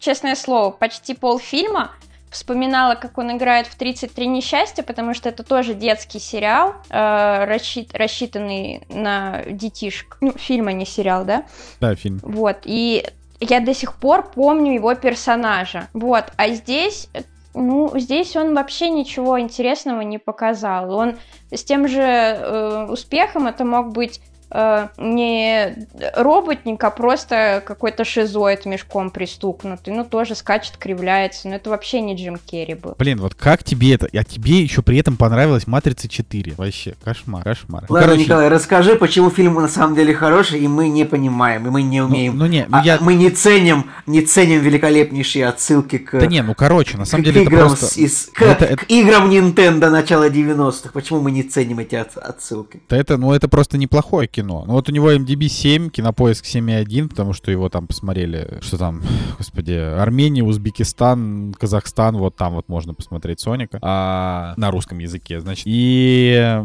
честное слово, почти полфильма вспоминала, как он играет в «33 несчастья», потому что это тоже детский сериал, э, рассчит- рассчитанный на детишек. Ну, фильм, а не сериал, да? Да, фильм. Вот, и я до сих пор помню его персонажа. Вот, а здесь, ну, здесь он вообще ничего интересного не показал. Он с тем же э, успехом это мог быть э, не роботник, а просто какой-то шизоид мешком пристукнутый. Ну, тоже скачет, кривляется. Но это вообще не Джим Керри был. Блин, вот как тебе это? А тебе еще при этом понравилась «Матрица 4». Вообще, кошмар, кошмар. Ну, Ладно, короче, Николай, расскажи, почему фильм на самом деле хороший, и мы не понимаем, и мы не ну, умеем. ну не, ну А я... Мы не ценим, не ценим великолепнейшие отсылки к, Да не, ну короче, на самом к деле это играм, просто... с- из- к, это- это- к играм Nintendo начала 90-х. Почему мы не ценим эти от- отсылки? Да это, ну это просто неплохое кино. Ну вот у него MDB 7, Кинопоиск 7,1, потому что его там посмотрели, что там, господи, Армения, Узбекистан, Казахстан, вот там вот можно посмотреть Соника а, на русском языке, значит. И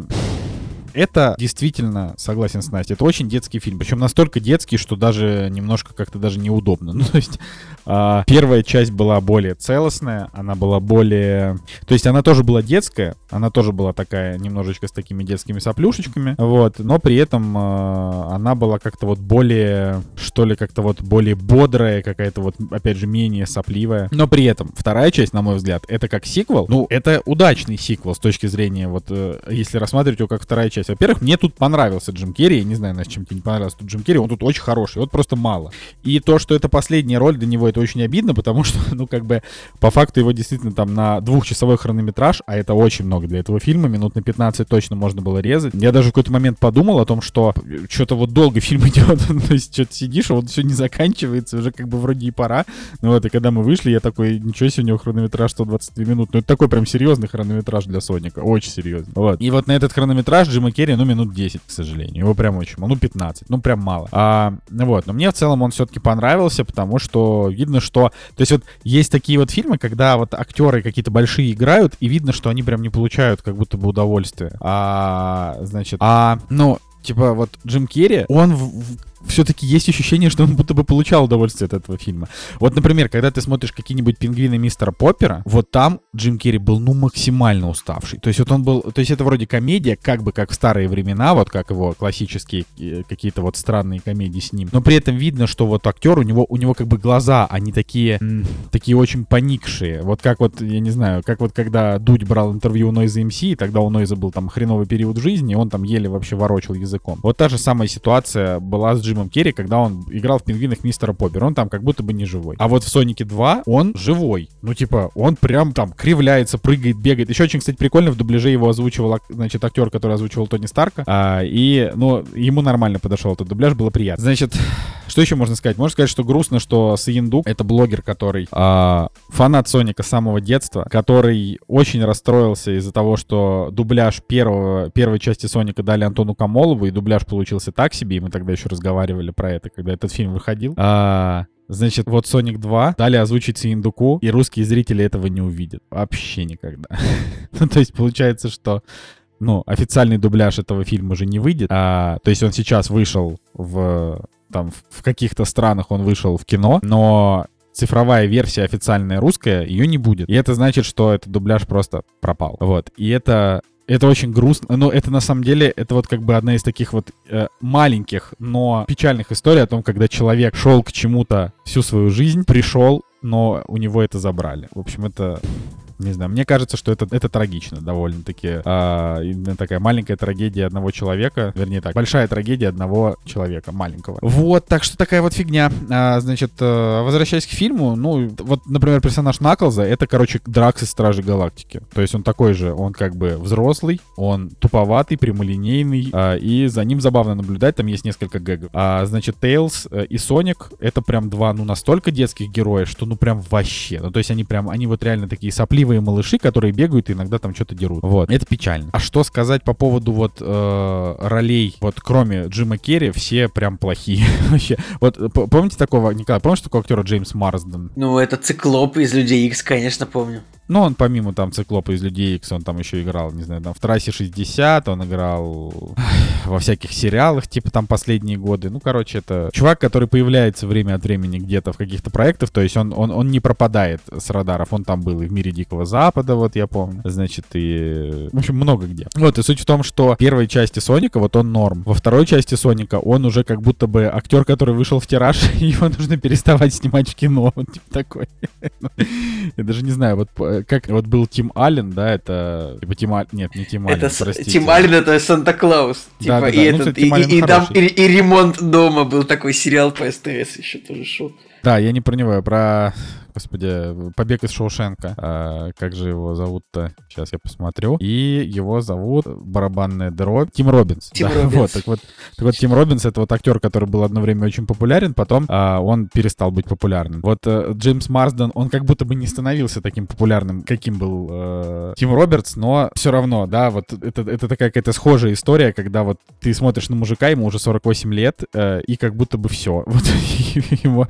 это действительно, согласен с Настей, это очень детский фильм. Причем настолько детский, что даже немножко как-то даже неудобно. Ну, то есть а, первая часть была более целостная, она была более... То есть она тоже была детская, она тоже была такая немножечко с такими детскими соплюшечками, вот, но при этом а, она была как-то вот более, что ли, как-то вот более бодрая, какая-то вот, опять же, менее сопливая. Но при этом вторая часть, на мой взгляд, это как сиквел, ну, это удачный сиквел с точки зрения вот, э, если рассматривать его как вторая часть. Во-первых, мне тут понравился Джим Керри, я не знаю, Настя, чем тебе не понравился тут Джим Керри, он тут очень хороший, вот просто мало. И то, что это последняя роль для него, это очень обидно, потому что, ну, как бы, по факту его действительно там на двухчасовой хронометраж, а это очень много для этого фильма, минут на 15 точно можно было резать. Я даже в какой-то момент подумал о том, что что-то вот долго фильм идет, то есть что-то сидишь, а вот все не заканчивается, уже как бы вроде и пора. Ну вот, и когда мы вышли, я такой, ничего себе, у него хронометраж 122 минут. Ну это такой прям серьезный хронометраж для Соника, очень серьезный. Вот. И вот на этот хронометраж Джима Керри, ну, минут 10, к сожалению. Его прям очень мало, ну, 15, ну, прям мало. А, вот, но мне в целом он все-таки понравился, потому что видно, что... То есть вот есть такие вот фильмы, когда вот актеры какие-то большие играют, и видно, что они прям не получают как будто бы удовольствия. А, значит, а, ну, типа вот Джим Керри, он все-таки есть ощущение, что он будто бы получал удовольствие от этого фильма. Вот, например, когда ты смотришь какие-нибудь пингвины мистера Поппера, вот там Джим Керри был, ну, максимально уставший. То есть вот он был, то есть это вроде комедия, как бы как в старые времена, вот как его классические э, какие-то вот странные комедии с ним. Но при этом видно, что вот актер, у него, у него как бы глаза, они такие, такие очень поникшие. Вот как вот, я не знаю, как вот когда Дудь брал интервью у Нойза МС, и тогда у Нойза был там хреновый период жизни, и он там еле вообще ворочал языком. Вот та же самая ситуация была с Джимом Керри, когда он играл в «Пингвинах мистера Поппера». Он там как будто бы не живой. А вот в «Сонике 2» он живой. Ну, типа, он прям там кривляется, прыгает, бегает. Еще очень, кстати, прикольно, в дубляже его озвучивал, значит, актер, который озвучивал Тони Старка. А, и, ну, ему нормально подошел этот дубляж, было приятно. Значит, что еще можно сказать? Можно сказать, что грустно, что Саиндук — это блогер, который а, фанат Соника с самого детства, который очень расстроился из-за того, что дубляж первого, первой части Соника дали Антону Камолову, и дубляж получился так себе, и мы тогда еще разговаривали про это, когда этот фильм выходил. А, Значит, вот Sonic 2 дали озвучить Синдуку, и русские зрители этого не увидят. Вообще никогда. ну, то есть получается, что ну, официальный дубляж этого фильма же не выйдет. А, то есть он сейчас вышел в там в каких-то странах он вышел в кино, но цифровая версия официальная русская, ее не будет. И это значит, что этот дубляж просто пропал. Вот. И это это очень грустно, но это на самом деле, это вот как бы одна из таких вот э, маленьких, но печальных историй о том, когда человек шел к чему-то всю свою жизнь, пришел, но у него это забрали. В общем, это не знаю, мне кажется, что это, это трагично довольно-таки. А, такая маленькая трагедия одного человека, вернее так, большая трагедия одного человека, маленького. Вот, так что такая вот фигня. А, значит, э, возвращаясь к фильму, ну, вот, например, персонаж Наклза, это, короче, Дракс из Стражей Галактики. То есть он такой же, он как бы взрослый, он туповатый, прямолинейный, а, и за ним забавно наблюдать, там есть несколько гэгов. А, значит, Тейлз э, и Соник, это прям два, ну, настолько детских героя, что, ну, прям вообще. Ну, то есть они прям, они вот реально такие сопливые ленивые малыши, которые бегают и иногда там что-то дерут. Вот, это печально. А что сказать по поводу вот э, ролей, вот кроме Джима Керри, все прям плохие. Вообще, вот помните такого, Николай, помнишь такого актера Джеймс Марсден? Ну, это циклоп из Людей Икс, конечно, помню. Ну, он помимо там Циклопа из Людей Икс, он там еще играл, не знаю, там в Трассе 60, он играл во всяких сериалах, типа там последние годы. Ну, короче, это чувак, который появляется время от времени где-то в каких-то проектах, то есть он, он, он не пропадает с радаров. Он там был и в мире Дикого Запада, вот я помню. Значит, и... В общем, много где. Вот, и суть в том, что в первой части Соника вот он норм. Во второй части Соника он уже как будто бы актер, который вышел в тираж, его нужно переставать снимать в кино. Вот типа такой. Я даже не знаю, вот как вот был Тим Аллен, да, это типа Тим Аллен, нет, не Тим Аллен, это простите. Тим Аллен это Санта-Клаус, типа, да, да, и, да. этот, ну, и, и, и, там, и, и ремонт дома был такой сериал по СТС еще тоже шел. Да, я не про него, я про господи, «Побег из Шоушенка». А, как же его зовут-то? Сейчас я посмотрю. И его зовут барабанная дробь Тим Робинс. Тим да, Робинс. Вот, так вот, так вот, Тим Робинс — это вот актер, который был одно время очень популярен, потом а, он перестал быть популярным. Вот а, Джеймс Марсден, он как будто бы не становился таким популярным, каким был а, Тим Робертс, но все равно, да, вот это, это такая какая-то схожая история, когда вот ты смотришь на мужика, ему уже 48 лет, а, и как будто бы все. Вот его,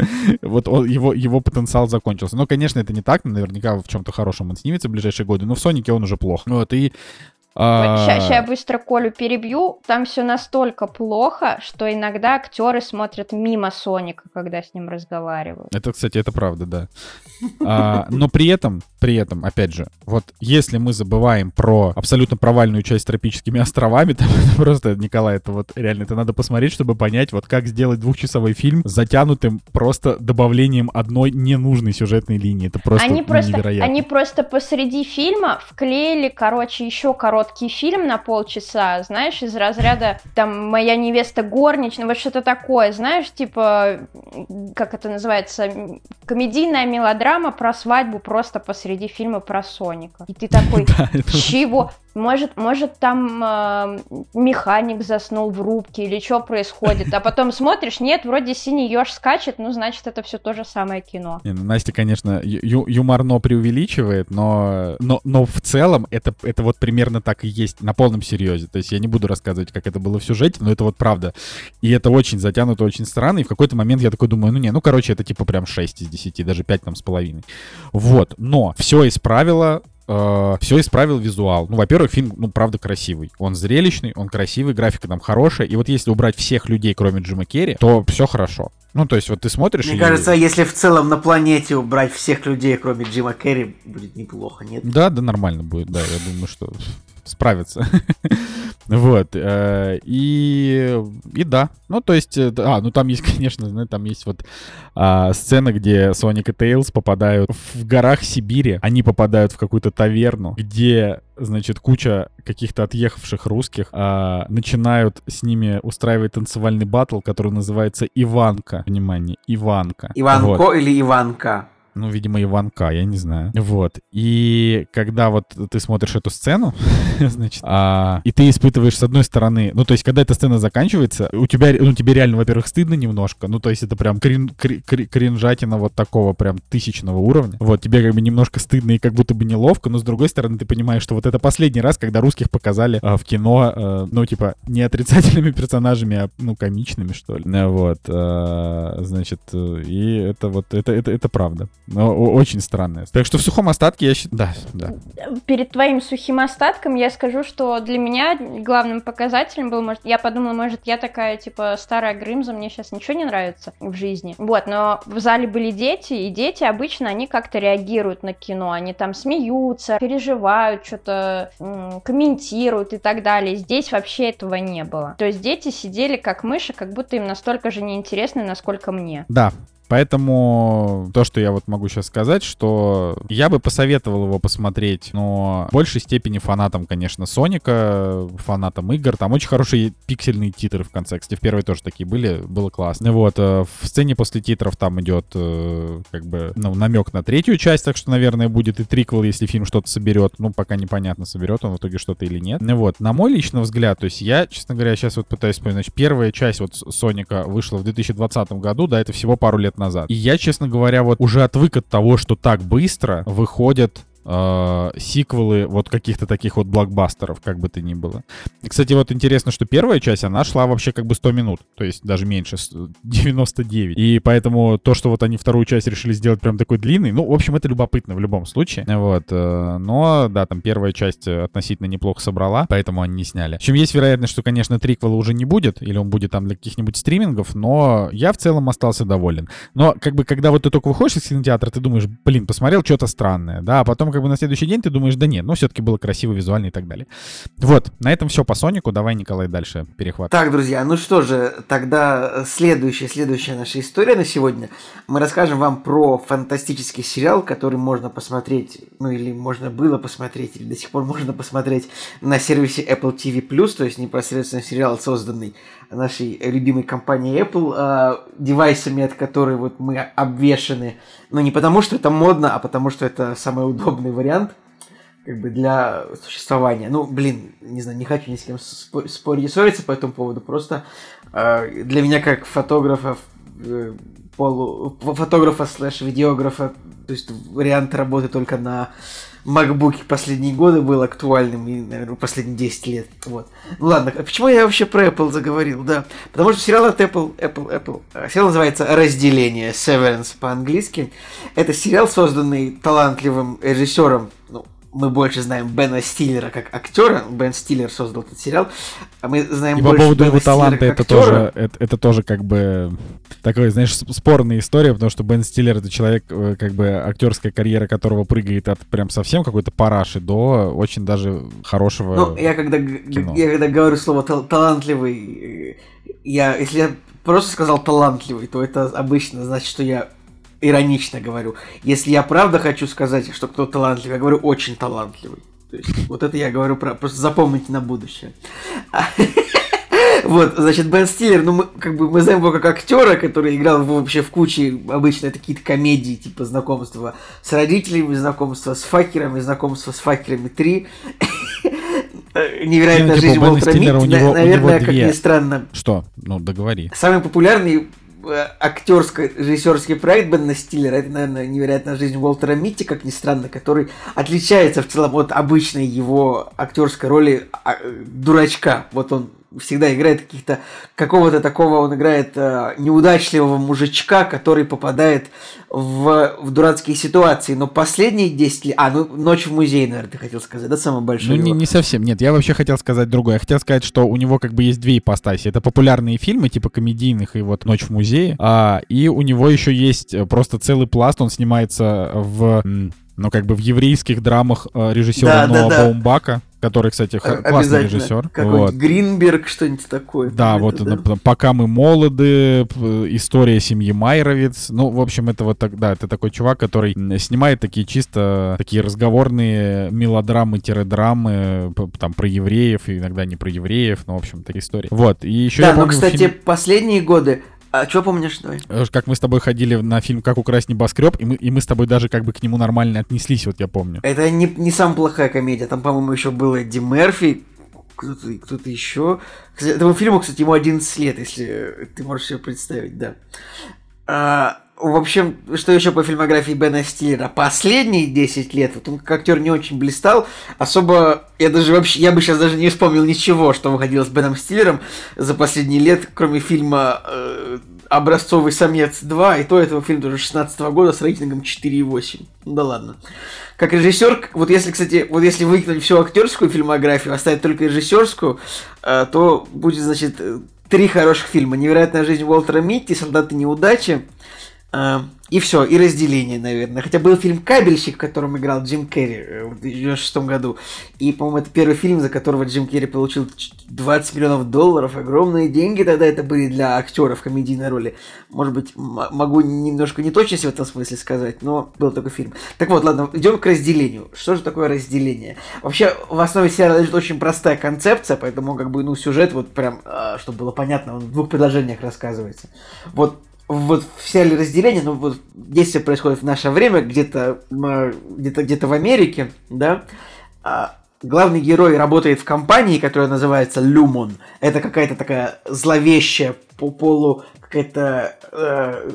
вот он, его, его потенциал закончился. Но, конечно, это не так. Наверняка в чем-то хорошем он снимется в ближайшие годы. Но в Сонике он уже плох. Вот, и Сейчас я быстро Колю перебью. Там все настолько плохо, что иногда актеры смотрят мимо Соника, когда с ним разговаривают. Это, кстати, это правда, да. А, но при этом, при этом, опять же, вот если мы забываем про абсолютно провальную часть с тропическими островами, там просто, Николай, это вот реально, это надо посмотреть, чтобы понять, вот как сделать двухчасовой фильм затянутым просто добавлением одной ненужной сюжетной линии. Это просто они просто, невероятно. Они просто посреди фильма вклеили, короче, еще короткий фильм на полчаса, знаешь, из разряда там «Моя невеста горничная», вот что-то такое, знаешь, типа, как это называется, комедийная мелодрама про свадьбу просто посреди фильма про Соника. И ты такой, чего? Может, может там э, механик заснул в рубке или что происходит, а потом смотришь, нет, вроде синий еж скачет, ну, значит, это все то же самое кино. Не, ну, Настя, конечно, ю- юморно преувеличивает, но, но, но в целом это, это вот примерно так и есть на полном серьезе. То есть я не буду рассказывать, как это было в сюжете, но это вот правда. И это очень затянуто, очень странно, и в какой-то момент я такой думаю, ну не, ну, короче, это типа прям 6 из 10, даже 5 там с половиной. Вот, но все исправило э, все исправил визуал. Ну, во-первых, фильм, ну, правда, красивый. Он зрелищный, он красивый, графика там хорошая. И вот если убрать всех людей, кроме Джима Керри, то все хорошо. Ну, то есть, вот ты смотришь. Мне и... кажется, если в целом на планете убрать всех людей, кроме Джима Керри, будет неплохо, нет? Да, да, нормально будет, да. Я думаю, что справится. Вот. Э, и, и да. Ну, то есть, а, ну там есть, конечно, там есть вот а, сцена, где Соник и Тейлз попадают в горах Сибири. Они попадают в какую-то таверну, где значит, куча каких-то отъехавших русских а, начинают с ними устраивать танцевальный батл, который называется Иванка. Внимание, Иванка. Иванко вот. или Иванка? Ну, видимо, Иванка, я не знаю. Вот. И когда вот ты смотришь эту сцену, значит, а, и ты испытываешь с одной стороны, ну, то есть, когда эта сцена заканчивается, у тебя, ну, тебе реально, во-первых, стыдно немножко, ну, то есть, это прям крин, крин, кринжатина вот такого прям тысячного уровня. Вот, тебе как бы немножко стыдно и как будто бы неловко, но с другой стороны, ты понимаешь, что вот это последний раз, когда русских показали а, в кино, а, ну, типа, не отрицательными персонажами, а, ну, комичными, что ли. Вот, а, значит, и это вот, это, это, это правда. Но очень странная. Так что в сухом остатке я считаю... Да, да. Перед твоим сухим остатком я скажу, что для меня главным показателем был, может, я подумала, может, я такая, типа, старая Грымза, мне сейчас ничего не нравится в жизни. Вот, но в зале были дети, и дети обычно, они как-то реагируют на кино, они там смеются, переживают, что-то комментируют и так далее. Здесь вообще этого не было. То есть дети сидели как мыши, как будто им настолько же неинтересно, насколько мне. Да, Поэтому то, что я вот могу сейчас сказать, что я бы посоветовал его посмотреть, но в большей степени фанатам, конечно, Соника, фанатам игр. Там очень хорошие пиксельные титры в конце. Кстати, в первой тоже такие были, было классно. Вот, э, в сцене после титров там идет э, как бы ну, намек на третью часть, так что, наверное, будет и триквел, если фильм что-то соберет. Ну, пока непонятно, соберет он в итоге что-то или нет. Вот, на мой личный взгляд, то есть я, честно говоря, сейчас вот пытаюсь вспомнить, первая часть вот Соника вышла в 2020 году, да, это всего пару лет назад. И я, честно говоря, вот уже отвык от того, что так быстро выходят э, сиквелы вот каких-то таких вот блокбастеров, как бы то ни было. И, кстати, вот интересно, что первая часть, она шла вообще как бы 100 минут, то есть даже меньше, 99. И поэтому то, что вот они вторую часть решили сделать прям такой длинный, ну, в общем, это любопытно в любом случае. Вот. Э, но, да, там первая часть относительно неплохо собрала, поэтому они не сняли. В общем, есть вероятность, что, конечно, триквела уже не будет, или он будет там для каких-нибудь стримингов, но я в целом остался доволен. Но, как бы, когда вот ты только выходишь из кинотеатра, ты думаешь, блин, посмотрел что-то странное, да, а потом как бы на следующий день ты думаешь, да нет, ну все-таки было красиво, визуально и так далее. Вот, на этом все по Сонику. Давай, Николай, дальше перехват. Так, друзья, ну что же, тогда следующая, следующая наша история на сегодня. Мы расскажем вам про фантастический сериал, который можно посмотреть, ну или можно было посмотреть, или до сих пор можно посмотреть на сервисе Apple TV+, то есть непосредственно сериал, созданный нашей любимой компанией Apple, э, девайсами, от которой вот мы обвешены, но не потому, что это модно, а потому, что это самый удобный вариант как бы для существования. Ну, блин, не знаю, не хочу ни с кем спорить и ссориться по этому поводу, просто э, для меня как фотографа, э, полу, фотографа слэш видеографа, то есть вариант работы только на MacBook последние годы был актуальным, и, наверное, последние 10 лет. Вот. Ну ладно, а почему я вообще про Apple заговорил? Да, потому что сериал от Apple, Apple, Apple. А, сериал называется «Разделение», «Severance» по-английски. Это сериал, созданный талантливым режиссером, ну, мы больше знаем Бена Стиллера как актера. Бен Стиллер создал этот сериал. А мы знаем и больше по поводу Бена его таланта это тоже, это, это тоже как бы такая, знаешь, спорная история, потому что Бен Стиллер это человек, э, как бы актерская карьера которого прыгает от прям совсем какой-то параши до очень даже хорошего Ну, я когда, кино. я когда говорю слово тал- талантливый, э, я, если я просто сказал талантливый, то это обычно значит, что я иронично говорю. Если я правда хочу сказать, что кто талантливый, я говорю очень талантливый. То есть, вот это я говорю про... Просто запомните на будущее. Вот, значит, Бен Стиллер, ну, мы, как бы, мы знаем его как актера, который играл вообще в куче, обычно это какие-то комедии, типа знакомства с родителями, знакомства с факерами, знакомства с факерами 3. Невероятная ну, типа, жизнь Уолтера Митти, наверное, как ни странно. Что? Ну, договори. Самый популярный актерский режиссерский проект Бена Стиллера. Это, наверное, невероятная жизнь Уолтера Митти, как ни странно, который отличается в целом от обычной его актерской роли а, дурачка. Вот он всегда играет каких-то какого-то такого, он играет э, неудачливого мужичка, который попадает в, в дурацкие ситуации. Но последние 10 лет... А, ну, «Ночь в музее», наверное, ты хотел сказать, да, самое большое? Ну, не, не совсем, нет, я вообще хотел сказать другое. Я хотел сказать, что у него как бы есть две ипостаси. Это популярные фильмы, типа комедийных и вот «Ночь в музее», а, и у него еще есть просто целый пласт, он снимается в но как бы в еврейских драмах э, режиссера да, Ноа да, да. Баумбака, который, кстати, классный режиссер. Какой-нибудь вот. Гринберг, что-нибудь такое. Да, вот это, да? «Пока мы молоды», «История семьи Майровец». Ну, в общем, это вот так, да, это такой чувак, который снимает такие чисто такие разговорные мелодрамы-драмы, там, про евреев, иногда не про евреев, ну, в общем, такие истории. Вот, и еще Да, но, кстати, фильм... последние годы а что помнишь, давай? Э, как мы с тобой ходили на фильм «Как украсть небоскреб», и мы, и мы с тобой даже как бы к нему нормально отнеслись, вот я помню. Это не, не самая плохая комедия. Там, по-моему, еще был Эдди Мерфи, кто-то кто еще. Этому фильму, кстати, ему 11 лет, если ты можешь себе представить, да. А, в общем, что еще по фильмографии Бена Стиллера? Последние 10 лет, вот он как актер не очень блистал, особо, я даже вообще, я бы сейчас даже не вспомнил ничего, что выходило с Беном Стиллером за последние лет, кроме фильма э, «Образцовый самец 2», и то этого фильм тоже 16 года с рейтингом 4,8. Ну да ладно. Как режиссер, вот если, кстати, вот если выкинуть всю актерскую фильмографию, оставить только режиссерскую, э, то будет, значит, три хороших фильма. «Невероятная жизнь Уолтера Митти», «Солдаты неудачи», и все, и разделение, наверное. Хотя был фильм «Кабельщик», в котором играл Джим Керри э, в 1996 году. И, по-моему, это первый фильм, за которого Джим Керри получил 20 миллионов долларов. Огромные деньги тогда это были для актеров комедийной роли. Может быть, могу немножко не точно в этом смысле сказать, но был такой фильм. Так вот, ладно, идем к разделению. Что же такое разделение? Вообще, в основе сериала лежит очень простая концепция, поэтому, как бы, ну, сюжет вот прям, а, чтобы было понятно, он в двух предложениях рассказывается. Вот вот в сериале разделение, ну вот действие происходит в наше время, где-то где-то где-то в Америке, да. А главный герой работает в компании, которая называется Люмон. Это какая-то такая зловещая по полу какая-то э,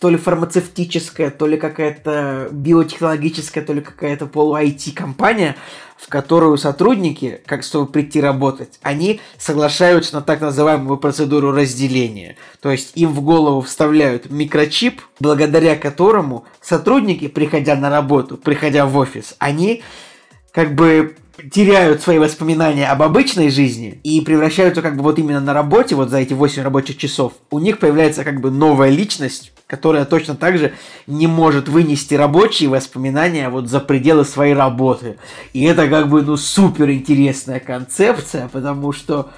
то ли фармацевтическая, то ли какая-то биотехнологическая, то ли какая-то полу-IT компания, в которую сотрудники, как чтобы прийти работать, они соглашаются на так называемую процедуру разделения. То есть им в голову вставляют микрочип, благодаря которому сотрудники, приходя на работу, приходя в офис, они как бы теряют свои воспоминания об обычной жизни и превращаются как бы вот именно на работе, вот за эти 8 рабочих часов, у них появляется как бы новая личность, которая точно так же не может вынести рабочие воспоминания вот за пределы своей работы. И это как бы, ну, супер интересная концепция, потому что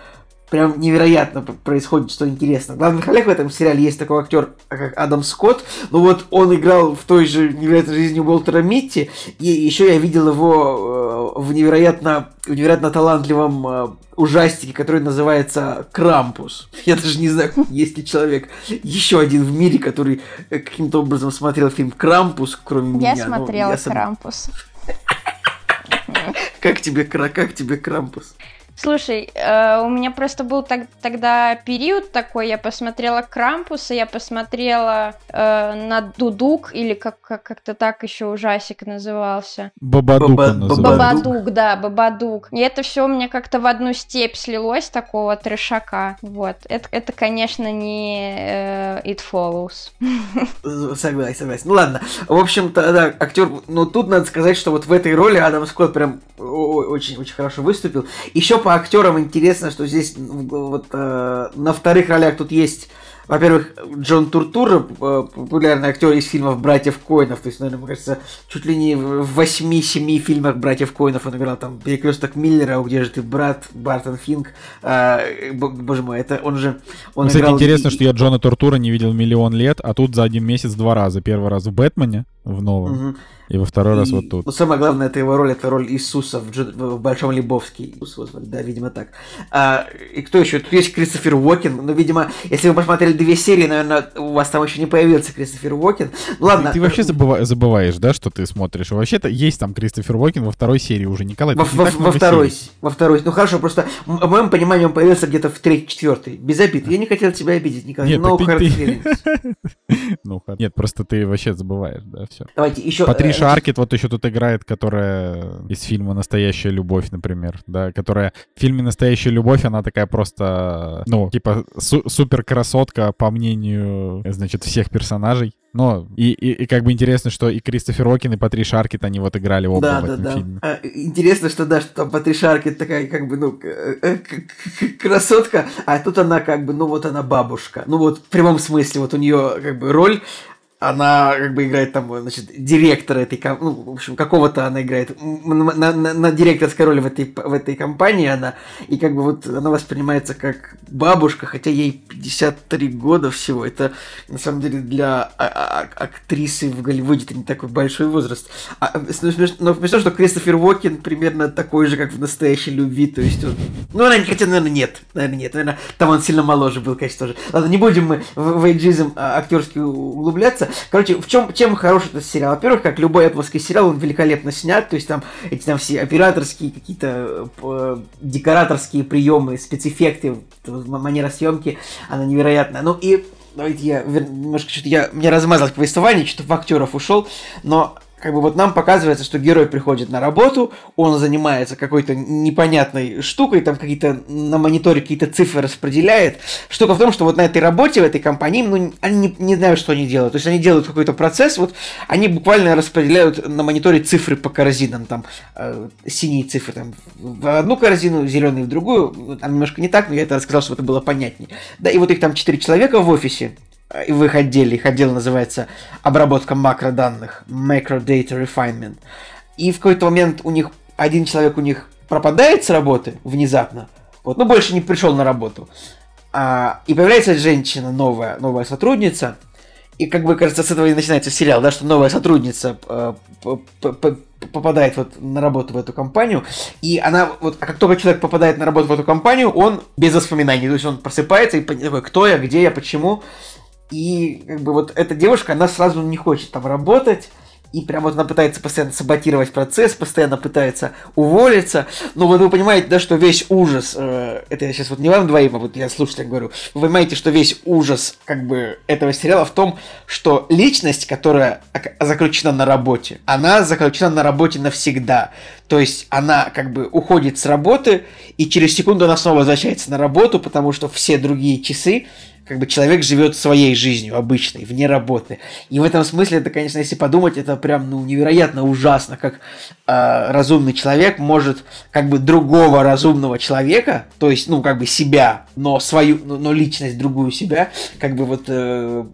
прям невероятно происходит, что интересно. Главный Халек в этом сериале есть такой актер, как Адам Скотт. Ну вот он играл в той же невероятной жизни Уолтера Митти, и еще я видел его э, в невероятно, в невероятно талантливом э, ужастике, который называется Крампус. Я даже не знаю, есть ли человек еще один в мире, который э, каким-то образом смотрел фильм Крампус, кроме я меня. Я смотрела ну, Крампус. Как тебе, как тебе Крампус? Слушай, э, у меня просто был так, тогда период такой, я посмотрела Крампуса, я посмотрела э, на Дудук, или как, как, как-то так еще ужасик назывался. Бабадук Баба, Бабадук, да, Бабадук. И это все у меня как-то в одну степь слилось, такого трешака. Вот. Это, это конечно, не э, It Follows. Согласен, согласен. Ну ладно. В общем-то, да, актер, ну тут надо сказать, что вот в этой роли Адам Скотт прям очень-очень хорошо выступил. Еще по актерам интересно, что здесь вот э, на вторых ролях тут есть, во-первых, Джон Туртур, э, популярный актер из фильмов «Братьев Коинов», то есть, наверное, мне кажется, чуть ли не в 8-7 фильмах «Братьев Коинов» он играл там «Перекресток Миллера», «Где же ты, брат», «Бартон Финк», э, боже мой, это он же... Он ну, Кстати, играл... интересно, что я Джона Туртурро не видел миллион лет, а тут за один месяц два раза. Первый раз в «Бэтмене», в новом, угу. И во второй и, раз вот тут. Ну, самое главное, это его роль, это роль Иисуса в, Дж... в Большом Лебовске. Иисус да, видимо, так. А, и кто еще? Тут есть Кристофер Уокен. Ну, видимо, если вы посмотрели две серии, наверное, у вас там еще не появился Кристофер Уокен. Ну, ладно. Ты, ты вообще забыва... забываешь, да, что ты смотришь? Вообще-то есть там Кристофер Уокен во второй серии уже, Николай. Во, во, во второй. Серий. Во второй. Ну, хорошо, просто, в моем понимании, он появился где-то в третьей, четвертой. Без обид. Я не хотел тебя обидеть, Николай. Нет, no ты, ну, Нет, просто ты вообще забываешь, да, все. Давайте еще... Патриша э, Аркет вот еще тут играет, которая из фильма «Настоящая любовь», например, да, которая в фильме «Настоящая любовь», она такая просто, ну, типа су- супер красотка по мнению, значит, всех персонажей. Но и, и, и как бы интересно, что и Кристофер Окин, и Патри Шаркет, они вот играли оба да, в этом да, фильме. А, интересно, что да, что там Патри Шаркет такая, как бы, ну, э, красотка, а тут она как бы, ну вот она бабушка. Ну вот в прямом смысле, вот у нее как бы роль она как бы играет там, значит, директора этой, ну, в общем, какого-то она играет на, на, на директорской роли в этой, в этой компании она, и как бы вот она воспринимается как бабушка, хотя ей 53 года всего, это на самом деле для а, а, а, актрисы в Голливуде это не такой большой возраст. А, но смешно, что Кристофер Уокен примерно такой же, как в настоящей любви, то есть он, ну, она, хотя, наверное, нет, наверное, нет, наверное, там он сильно моложе был, конечно, тоже. Ладно, не будем мы в, в эйджизм актерский углубляться, Короче, в чем, чем хорош этот сериал? Во-первых, как любой эповский сериал, он великолепно снят, то есть там эти там все операторские какие-то э, декораторские приемы, спецэффекты, манера съемки, она невероятная. Ну и давайте я немножко что-то я мне размазал повествование, что-то в актеров ушел, но как бы вот нам показывается, что герой приходит на работу, он занимается какой-то непонятной штукой, там какие-то на мониторе какие-то цифры распределяет. Штука в том, что вот на этой работе, в этой компании, ну, они не, не знают, что они делают. То есть они делают какой-то процесс, вот они буквально распределяют на мониторе цифры по корзинам, там э, синие цифры там в одну корзину, зеленые в другую. Там немножко не так, но я это рассказал, чтобы это было понятнее. Да, и вот их там четыре человека в офисе, в их отделе. Их отдел называется обработка макроданных, Macro Data Refinement. И в какой-то момент у них один человек у них пропадает с работы внезапно, вот, ну больше не пришел на работу. А, и появляется женщина новая, новая сотрудница, и как бы кажется, с этого и начинается сериал, да, что новая сотрудница э, попадает вот на работу в эту компанию, и она вот, а как только человек попадает на работу в эту компанию, он без воспоминаний, то есть он просыпается и такой, кто я, где я, почему, и как бы вот эта девушка, она сразу не хочет там работать, и прям вот она пытается постоянно саботировать процесс, постоянно пытается уволиться. Но вот вы понимаете, да, что весь ужас, э, это я сейчас вот не вам двоим, а вот я слушателям говорю, вы понимаете, что весь ужас как бы этого сериала в том, что личность, которая заключена на работе, она заключена на работе навсегда. То есть она как бы уходит с работы, и через секунду она снова возвращается на работу, потому что все другие часы как бы человек живет своей жизнью обычной, вне работы. И в этом смысле это, конечно, если подумать, это прям ну, невероятно ужасно, как э, разумный человек может как бы другого разумного человека, то есть, ну, как бы себя, но свою, но, но личность другую себя, как бы вот, э,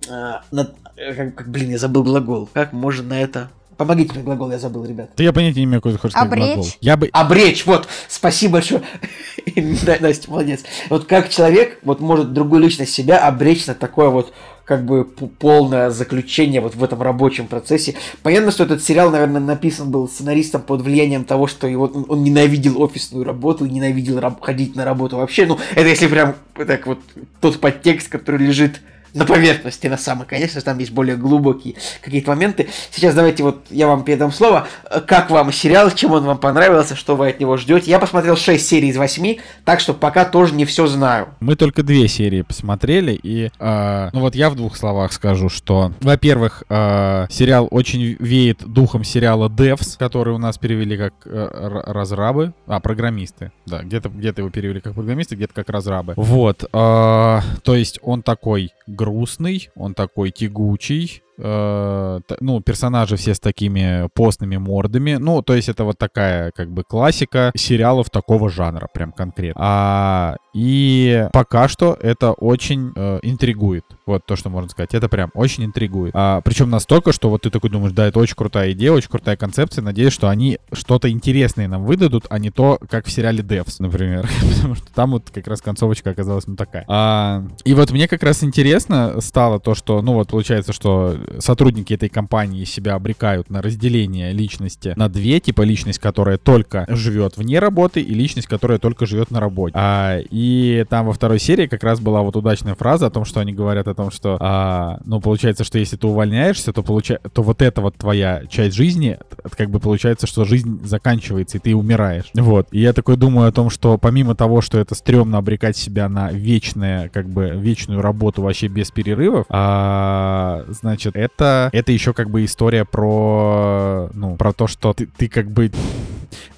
над, э, как, как, блин, я забыл глагол, как можно на это Помогите мне глагол, я забыл, ребят. Да я понятия не имею, какой ты хочешь сказать Обречь? глагол. Я бы... Обречь, вот, спасибо большое. Настя, молодец. Вот как человек вот может другую личность себя обречь на такое вот как бы полное заключение вот в этом рабочем процессе. Понятно, что этот сериал, наверное, написан был сценаристом под влиянием того, что его, он, он ненавидел офисную работу, ненавидел раб- ходить на работу вообще. Ну, это если прям так вот тот подтекст, который лежит на поверхности, на самой. Конечно, там есть более глубокие какие-то моменты. Сейчас давайте вот я вам передам слово. Как вам сериал, чем он вам понравился, что вы от него ждете? Я посмотрел 6 серий из 8, так что пока тоже не все знаю. Мы только две серии посмотрели, и э, ну вот я в двух словах скажу, что, во-первых, э, сериал очень веет духом сериала Devs, который у нас перевели как э, разрабы, а, программисты, да, где-то где его перевели как программисты, где-то как разрабы. Вот, э, то есть он такой грустный, он такой тягучий, э, ну, персонажи все с такими постными мордами. Ну, то есть это вот такая, как бы, классика сериалов такого жанра, прям конкретно. А, и пока что это очень э, интригует. Вот то, что можно сказать. Это прям очень интригует. А, причем настолько, что вот ты такой думаешь, да, это очень крутая идея, очень крутая концепция. Надеюсь, что они что-то интересное нам выдадут, а не то, как в сериале Devs, например. Потому что там вот как раз концовочка оказалась ну такая. А, и вот мне как раз интересно стало то, что, ну вот получается, что сотрудники этой компании себя обрекают на разделение личности на две, типа личность, которая только живет вне работы, и личность, которая только живет на работе. А, и там во второй серии как раз была вот удачная фраза о том, что они говорят о том, что, а, ну, получается, что если ты увольняешься, то, получа... то вот эта вот твоя часть жизни, как бы получается, что жизнь заканчивается, и ты умираешь. Вот. И я такой думаю о том, что помимо того, что это стрёмно обрекать себя на вечное, как бы, вечную работу вообще без перерывов, а, значит, это, это еще как бы история про, ну, про то, что ты, ты как бы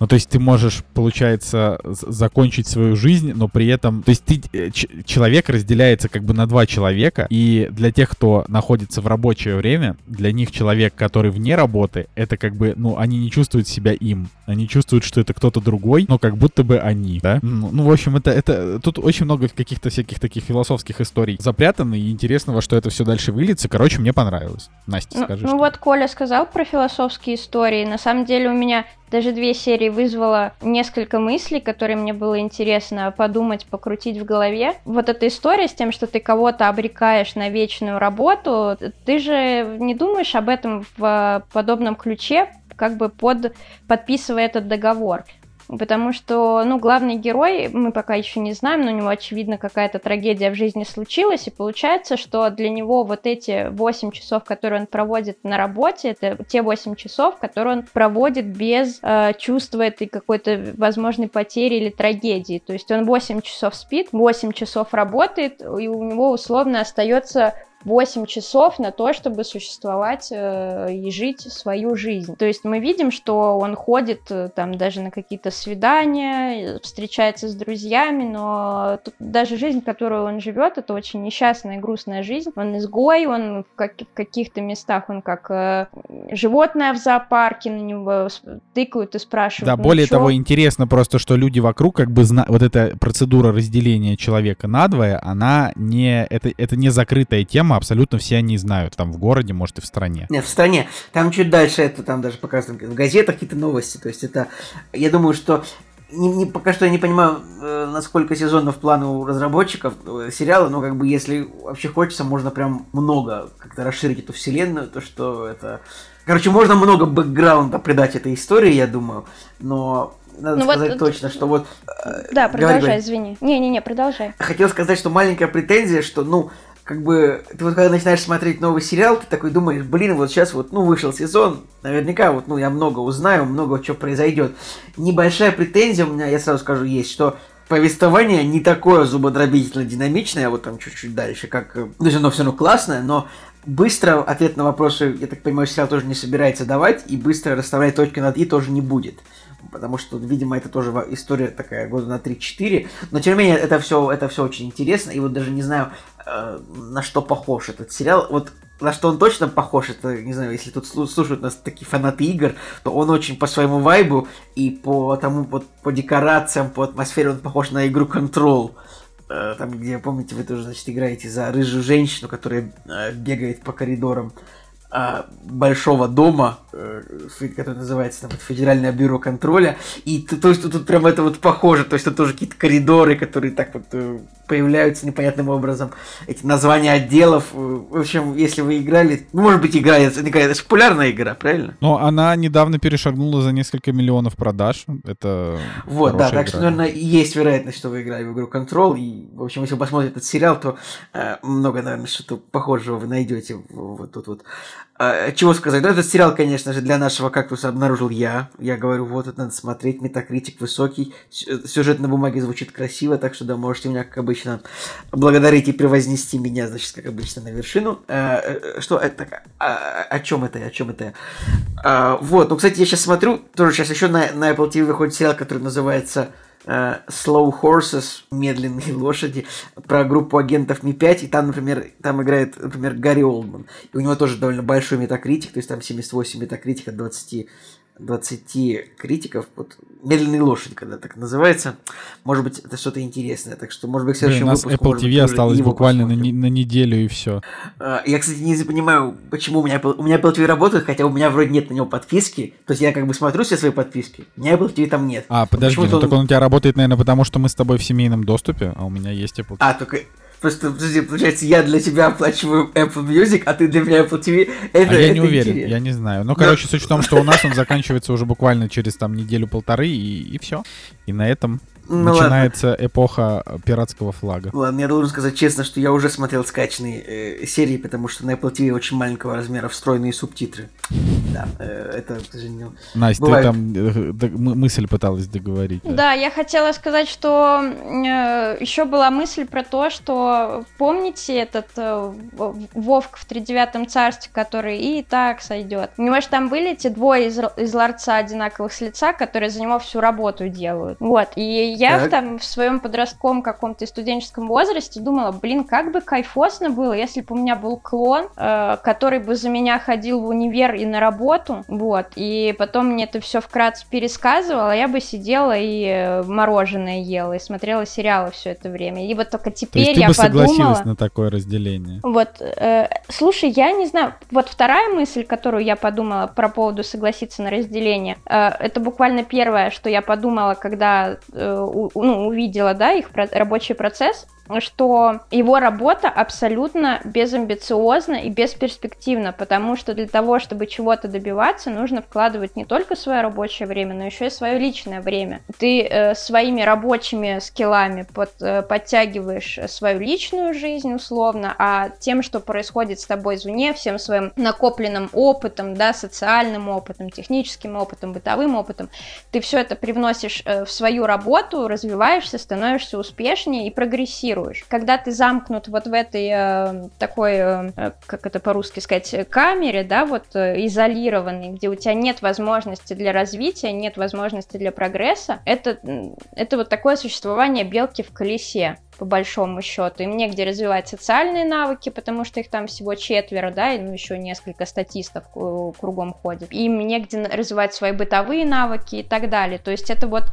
ну, то есть ты можешь, получается, закончить свою жизнь, но при этом... То есть ты, э, человек разделяется как бы на два человека, и для тех, кто находится в рабочее время, для них человек, который вне работы, это как бы, ну, они не чувствуют себя им. Они чувствуют, что это кто-то другой, но как будто бы они, да? Ну, ну в общем, это, это... Тут очень много каких-то всяких таких философских историй запрятано, и интересно, во что это все дальше выльется. Короче, мне понравилось. Настя, ну, скажи. Ну, что... вот Коля сказал про философские истории. На самом деле у меня даже две серии вызвало несколько мыслей, которые мне было интересно подумать, покрутить в голове. Вот эта история с тем, что ты кого-то обрекаешь на вечную работу, ты же не думаешь об этом в подобном ключе, как бы под, подписывая этот договор. Потому что, ну, главный герой, мы пока еще не знаем, но у него, очевидно, какая-то трагедия в жизни случилась, и получается, что для него вот эти 8 часов, которые он проводит на работе, это те 8 часов, которые он проводит без э, чувства этой какой-то возможной потери или трагедии. То есть он 8 часов спит, 8 часов работает, и у него условно остается 8 часов на то, чтобы существовать э, и жить свою жизнь. То есть мы видим, что он ходит э, там даже на какие-то свидания, встречается с друзьями, но тут даже жизнь, которую он живет, это очень несчастная и грустная жизнь. Он изгой, он в, как- в каких-то местах он как э, животное в зоопарке, на него тыкают и спрашивают. Да, ну, более чё? того, интересно просто, что люди вокруг, как бы, зна... вот эта процедура разделения человека надвое, она не, это, это не закрытая тема, абсолютно все они знают, там в городе, может, и в стране. Нет, в стране. Там чуть дальше это там даже показано в газетах какие-то новости. То есть это, я думаю, что не, не- пока что я не понимаю, э, насколько сезонов план у разработчиков э, сериала, но как бы если вообще хочется, можно прям много как-то расширить эту вселенную, то что это... Короче, можно много бэкграунда придать этой истории, я думаю, но надо Ну вот сказать это- точно, что вот... э, Да, продолжай, говори. извини. Не-не-не, продолжай. Хотел сказать, что маленькая претензия, что, ну, как бы, ты вот когда начинаешь смотреть новый сериал, ты такой думаешь, блин, вот сейчас вот, ну, вышел сезон, наверняка вот, ну, я много узнаю, много чего произойдет. Небольшая претензия у меня, я сразу скажу, есть, что повествование не такое зубодробительно динамичное, вот там чуть-чуть дальше, как, э, есть оно все равно классное, но быстро ответ на вопросы, я так понимаю, сериал тоже не собирается давать, и быстро расставлять точки над «и» тоже не будет. Потому что, видимо, это тоже история такая года на 3-4. Но, тем не менее, это все, это все очень интересно. И вот даже не знаю, э, на что похож этот сериал. Вот на что он точно похож, это, не знаю, если тут слу- слушают нас такие фанаты игр, то он очень по своему вайбу и по тому, вот, по декорациям, по атмосфере он похож на игру Control. Э, Там, где, помните, вы тоже, значит, играете за рыжую женщину, которая э, бегает по коридорам большого дома, э, который называется там, Федеральное бюро контроля. И то есть тут, прям это вот похоже, то есть тут тоже какие-то коридоры, которые так вот э, появляются непонятным образом, эти названия отделов. э, В общем, если вы играли, ну, может быть, играли, это, это же популярная игра, правильно? Но она недавно перешагнула за несколько миллионов продаж. Это Вот, да, хорошая так что, игра. наверное, есть вероятность, что вы играли в игру Control, и, в общем, если вы посмотрите этот сериал, то э, много, наверное, что-то похожего вы найдете вот тут вот. А, чего сказать? Ну, этот сериал, конечно же, для нашего кактуса обнаружил я. Я говорю, вот, это надо смотреть, метакритик высокий, сюжет на бумаге звучит красиво, так что, да, можете меня, как обычно, благодарить и превознести меня, значит, как обычно, на вершину. Э, э, что это? А, о чем это? О чем это? А, вот, ну, кстати, я сейчас смотрю, тоже сейчас еще на, на Apple TV выходит сериал, который называется Slow Horses, медленные лошади, про группу агентов Ми-5, и там, например, там играет, например, Гарри Олдман. И у него тоже довольно большой метакритик, то есть там 78 метакритик от 20, 20 критиков. Вот медленные лошади, когда так называется. Может быть, это что-то интересное. Так что, может быть, в Блин, следующем у нас Apple быть, TV уже осталось буквально на, посмотрим. на неделю и все. А, Я, кстати, не понимаю, почему у меня, Apple, у меня Apple TV работает, хотя у меня вроде нет на него подписки. То есть я как бы смотрю все свои подписки, у меня Apple TV там нет. А, подожди, ну он- так он у тебя работает, наверное, потому что мы с тобой в семейном доступе, а у меня есть Apple TV. А, только... Просто, подожди, получается, я для тебя оплачиваю Apple Music, а ты для меня Apple TV. Это, а я это не уверен, интересно. я не знаю. Ну, короче, суть в том, что у нас он заканчивается уже буквально через там неделю-полторы, и, и все. И на этом Ну ладно. начинается эпоха э, пиратского флага. Ладно, я должен сказать честно, что я уже смотрел скачанные э, серии, потому что на Apple TV очень маленького размера встроенные субтитры. Да, э, это, к сожалению... Настя, Бывает. ты там э, мысль пыталась договорить. да? Да, я хотела сказать, что еще была мысль про то, что помните этот э, В- Вовк в тридевятом царстве, который и так сойдет. У него же там были эти двое из, из ларца одинаковых с лица, которые за него всю работу делают. Вот, и я Так. там в своем подростковом каком-то студенческом возрасте думала, блин, как бы кайфосно было, если бы у меня был клон, э, который бы за меня ходил в универ и на работу, вот, и потом мне это все вкратце пересказывал, а я бы сидела и э, мороженое ела, и смотрела сериалы все это время. И вот только То теперь ты я бы подумала... согласилась на такое разделение? Вот, э, слушай, я не знаю, вот вторая мысль, которую я подумала про поводу согласиться на разделение, э, это буквально первое, что я подумала, когда э, ну, увидела, да, их рабочий процесс, что его работа абсолютно безамбициозна и бесперспективна, потому что для того, чтобы чего-то добиваться, нужно вкладывать не только свое рабочее время, но еще и свое личное время. Ты э, своими рабочими скиллами под, э, подтягиваешь свою личную жизнь условно, а тем, что происходит с тобой извне, всем своим накопленным опытом, да, социальным опытом, техническим опытом, бытовым опытом, ты все это привносишь э, в свою работу, развиваешься, становишься успешнее и прогрессируешь. Контролируешь. Когда ты замкнут вот в этой э, такой, э, как это по-русски сказать, камере, да, вот э, изолированный, где у тебя нет возможности для развития, нет возможности для прогресса, это, это вот такое существование белки в колесе по большому счету. Им негде развивать социальные навыки, потому что их там всего четверо, да, и ну, еще несколько статистов кругом ходят. Им негде развивать свои бытовые навыки и так далее. То есть это вот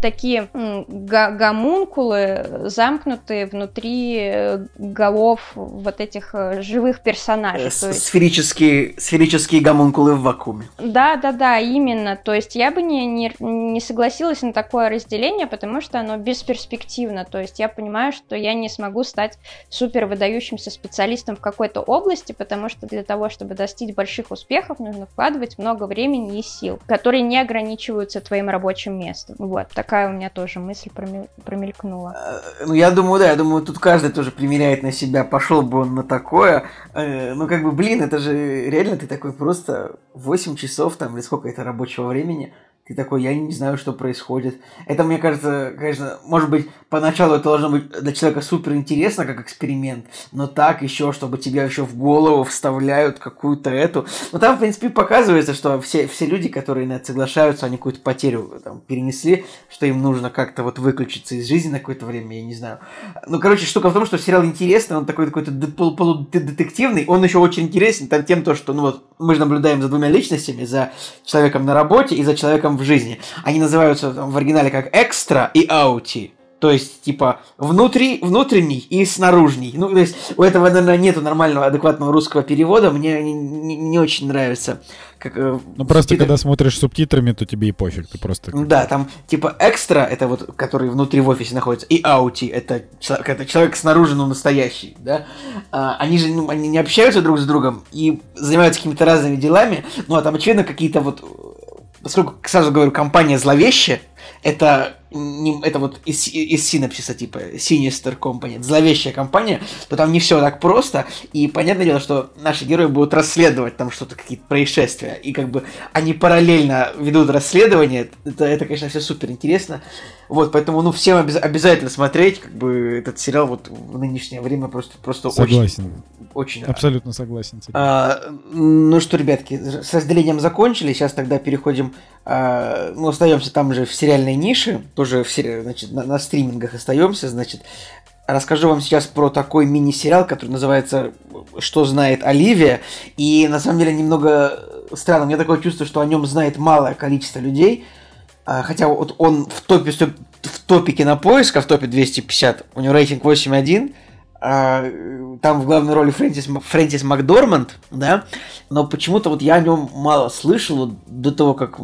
такие гомункулы, замкнутые внутри э, голов вот этих э, живых персонажей. С есть... сферические, сферические гомункулы в вакууме. Да, да, да, именно. То есть я бы не, не, не согласилась на такое разделение, потому что оно бесперспективно. То есть я понимаю, что я не смогу стать супер выдающимся специалистом в какой-то области, потому что для того, чтобы достичь больших успехов, нужно вкладывать много времени и сил, которые не ограничиваются твоим рабочим местом. Вот такая у меня тоже мысль промелькнула. Э, ну, я думаю, да, я думаю, тут каждый тоже примеряет на себя, пошел бы он на такое. Э, ну, как бы, блин, это же реально ты такой просто 8 часов там, или сколько это рабочего времени, ты такой, я не знаю, что происходит. Это, мне кажется, конечно, может быть, поначалу это должно быть для человека супер интересно, как эксперимент, но так еще, чтобы тебя еще в голову вставляют какую-то эту. Но там, в принципе, показывается, что все, все люди, которые на это соглашаются, они какую-то потерю там, перенесли, что им нужно как-то вот выключиться из жизни на какое-то время, я не знаю. Ну, короче, штука в том, что сериал интересный, он такой какой-то полудетективный, он еще очень интересен там тем, то, что, ну вот, мы же наблюдаем за двумя личностями, за человеком на работе и за человеком в жизни. Они называются там, в оригинале как экстра и аути. То есть, типа, внутри, внутренний и снаружний. Ну, то есть, у этого, наверное, нету нормального, адекватного русского перевода. Мне не, не, не очень нравится. Как, э, ну, просто субтитры... когда смотришь субтитрами, то тебе и пофиг. Ты просто... Да, там, типа, экстра, это вот, который внутри в офисе находится, и аути, это, это человек снаружи, но настоящий, да. А, они же, ну, они не общаются друг с другом и занимаются какими-то разными делами. Ну, а там, очевидно, какие-то вот поскольку, сразу говорю, компания зловещая, это, не, это вот из, из синапсиса, типа, Sinister Company, зловещая компания, то там не все так просто, и понятное дело, что наши герои будут расследовать там что-то, какие-то происшествия, и как бы они параллельно ведут расследование, это, это конечно, все супер интересно, вот, поэтому, ну, всем обяз- обязательно смотреть, как бы, этот сериал вот в нынешнее время просто, просто Согласен. очень... Очень Абсолютно согласен. А, ну что, ребятки, с разделением закончили, сейчас тогда переходим, а, ну, остаемся там же в сериальной нише, тоже в сери... значит, на, на стримингах остаемся, значит, расскажу вам сейчас про такой мини-сериал, который называется «Что знает Оливия», и на самом деле немного странно, у меня такое чувство, что о нем знает малое количество людей, а, хотя вот он в топе, в топе кинопоиска, в топе 250, у него рейтинг 8.1, а, там в главной роли Фрэнсис, Фрэнсис Макдорманд, да, но почему-то вот я о нем мало слышал до того, как,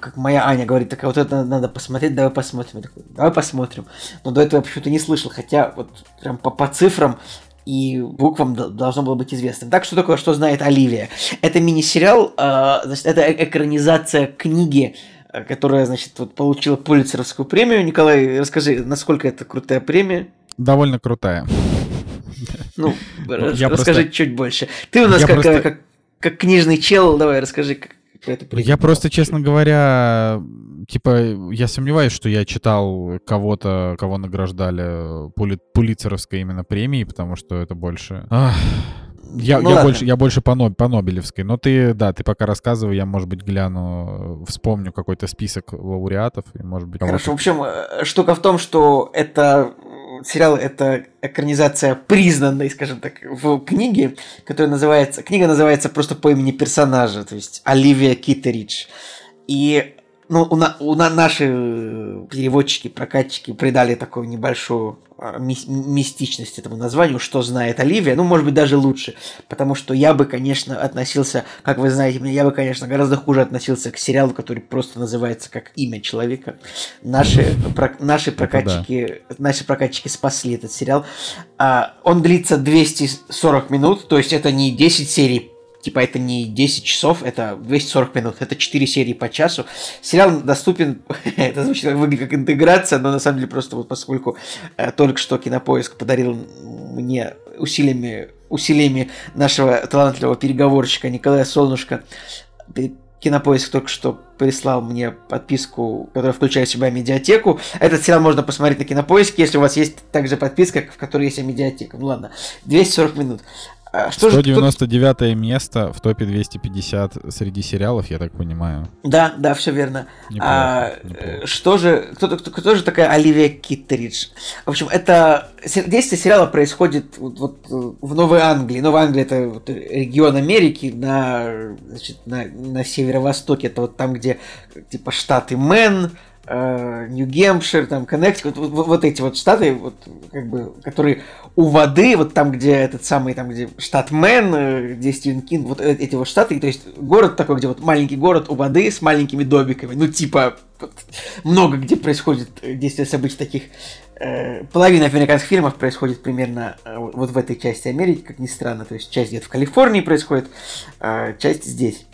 как моя Аня говорит, такая, вот это надо посмотреть, давай посмотрим. Я такой, давай посмотрим. Но до этого я почему-то не слышал, хотя вот прям по, по цифрам и буквам должно было быть известно. Так, что такое «Что знает Оливия»? Это мини-сериал, э, значит, это экранизация книги, э, которая, значит, вот получила Пулицеровскую премию. Николай, расскажи, насколько это крутая премия? Довольно крутая. Ну, я расскажи просто... чуть больше. Ты у нас как, просто... как, как книжный чел, давай расскажи, как, я просто, честно говоря, типа, я сомневаюсь, что я читал кого-то, кого награждали пули, пулицеровской именно премией, потому что это больше... Ах, я, ну, я, больше, я больше по, по Нобелевской. Но ты, да, ты пока рассказывай, я, может быть, гляну, вспомню какой-то список лауреатов. И, может быть, Хорошо, в общем, э, штука в том, что это сериал это экранизация признанной, скажем так, в книге, которая называется... Книга называется просто по имени персонажа, то есть Оливия Китеридж. И ну, у, на, у на, наши переводчики, прокатчики придали такую небольшую а, ми, мистичность этому названию, что знает Оливия, ну, может быть, даже лучше, потому что я бы, конечно, относился, как вы знаете, я бы, конечно, гораздо хуже относился к сериалу, который просто называется как имя человека. Наши, про, наши прокатчики, да. наши прокатчики спасли этот сериал. А, он длится 240 минут, то есть это не 10 серий Типа это не 10 часов, это 240 минут, это 4 серии по часу. Сериал доступен, это звучит выглядит как интеграция, но на самом деле просто вот поскольку э, только что Кинопоиск подарил мне усилиями, усилиями нашего талантливого переговорщика Николая Солнышко Кинопоиск только что прислал мне подписку, которая включает в себя медиатеку. Этот сериал можно посмотреть на Кинопоиске, если у вас есть также подписка, в которой есть медиатека. Ну ладно, 240 минут. А что 199 же, место в топе 250 среди сериалов, я так понимаю. Да, да, все верно. Неплохо, а, неплохо. Что же, кто, кто, кто же такая Оливия Киттеридж? В общем, это действие сериала происходит вот, вот в Новой Англии. Новая Англия это вот регион Америки на, значит, на, на северо-востоке. Это вот там, где типа штаты Мэн, Э, Нью-Гемпшир, там, Коннектикут, вот, вот, вот эти вот штаты, вот, как бы, которые у воды, вот там, где этот самый, там, где штат Мэн, э, где Стивен Кинг, вот э, эти вот штаты, то есть город такой, где вот маленький город у воды с маленькими домиками, ну, типа, вот, много где происходит действие событий таких. Э, половина американских фильмов происходит примерно э, вот в этой части Америки, как ни странно, то есть часть где-то в Калифорнии происходит, э, часть здесь.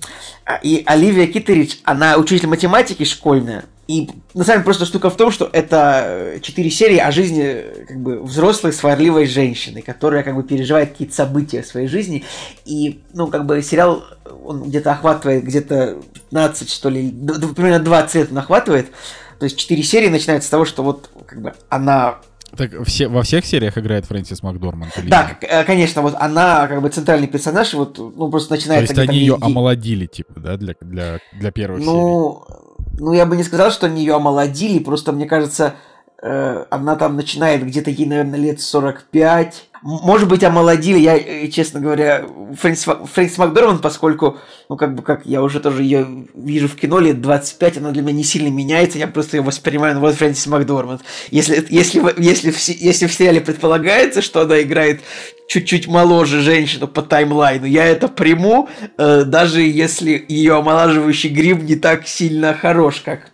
А, и Оливия Киттеридж, она учитель математики школьная, и на самом деле просто штука в том, что это э, четыре серии о жизни как бы взрослой сварливой женщины, которая как бы переживает какие-то события в своей жизни. И, ну, как бы сериал, он где-то охватывает где-то 15, что ли, примерно 20 он охватывает. То есть четыре серии начинаются с того, что вот как бы она так все, во всех сериях играет Фрэнсис Макдорманд? Да, э, конечно, вот она как бы центральный персонаж, вот, ну, просто начинает... То есть они ее и... омолодили, типа, да, для, для, для первой ну, серии? Ну, я бы не сказал, что они ее омолодили, просто, мне кажется, э, она там начинает где-то ей, наверное, лет 45. Может быть, омолодили, я, э, честно говоря, Фрэнсис, Фрэнсис Макдорманд, поскольку, ну, как бы, как я уже тоже ее вижу в кино лет 25, она для меня не сильно меняется, я просто ее воспринимаю, ну, вот Фрэнсис Макдорманд. Если, если, если, в, если в сериале предполагается, что она играет чуть-чуть моложе женщину по таймлайну, я это приму, э, даже если ее омолаживающий грим не так сильно хорош, как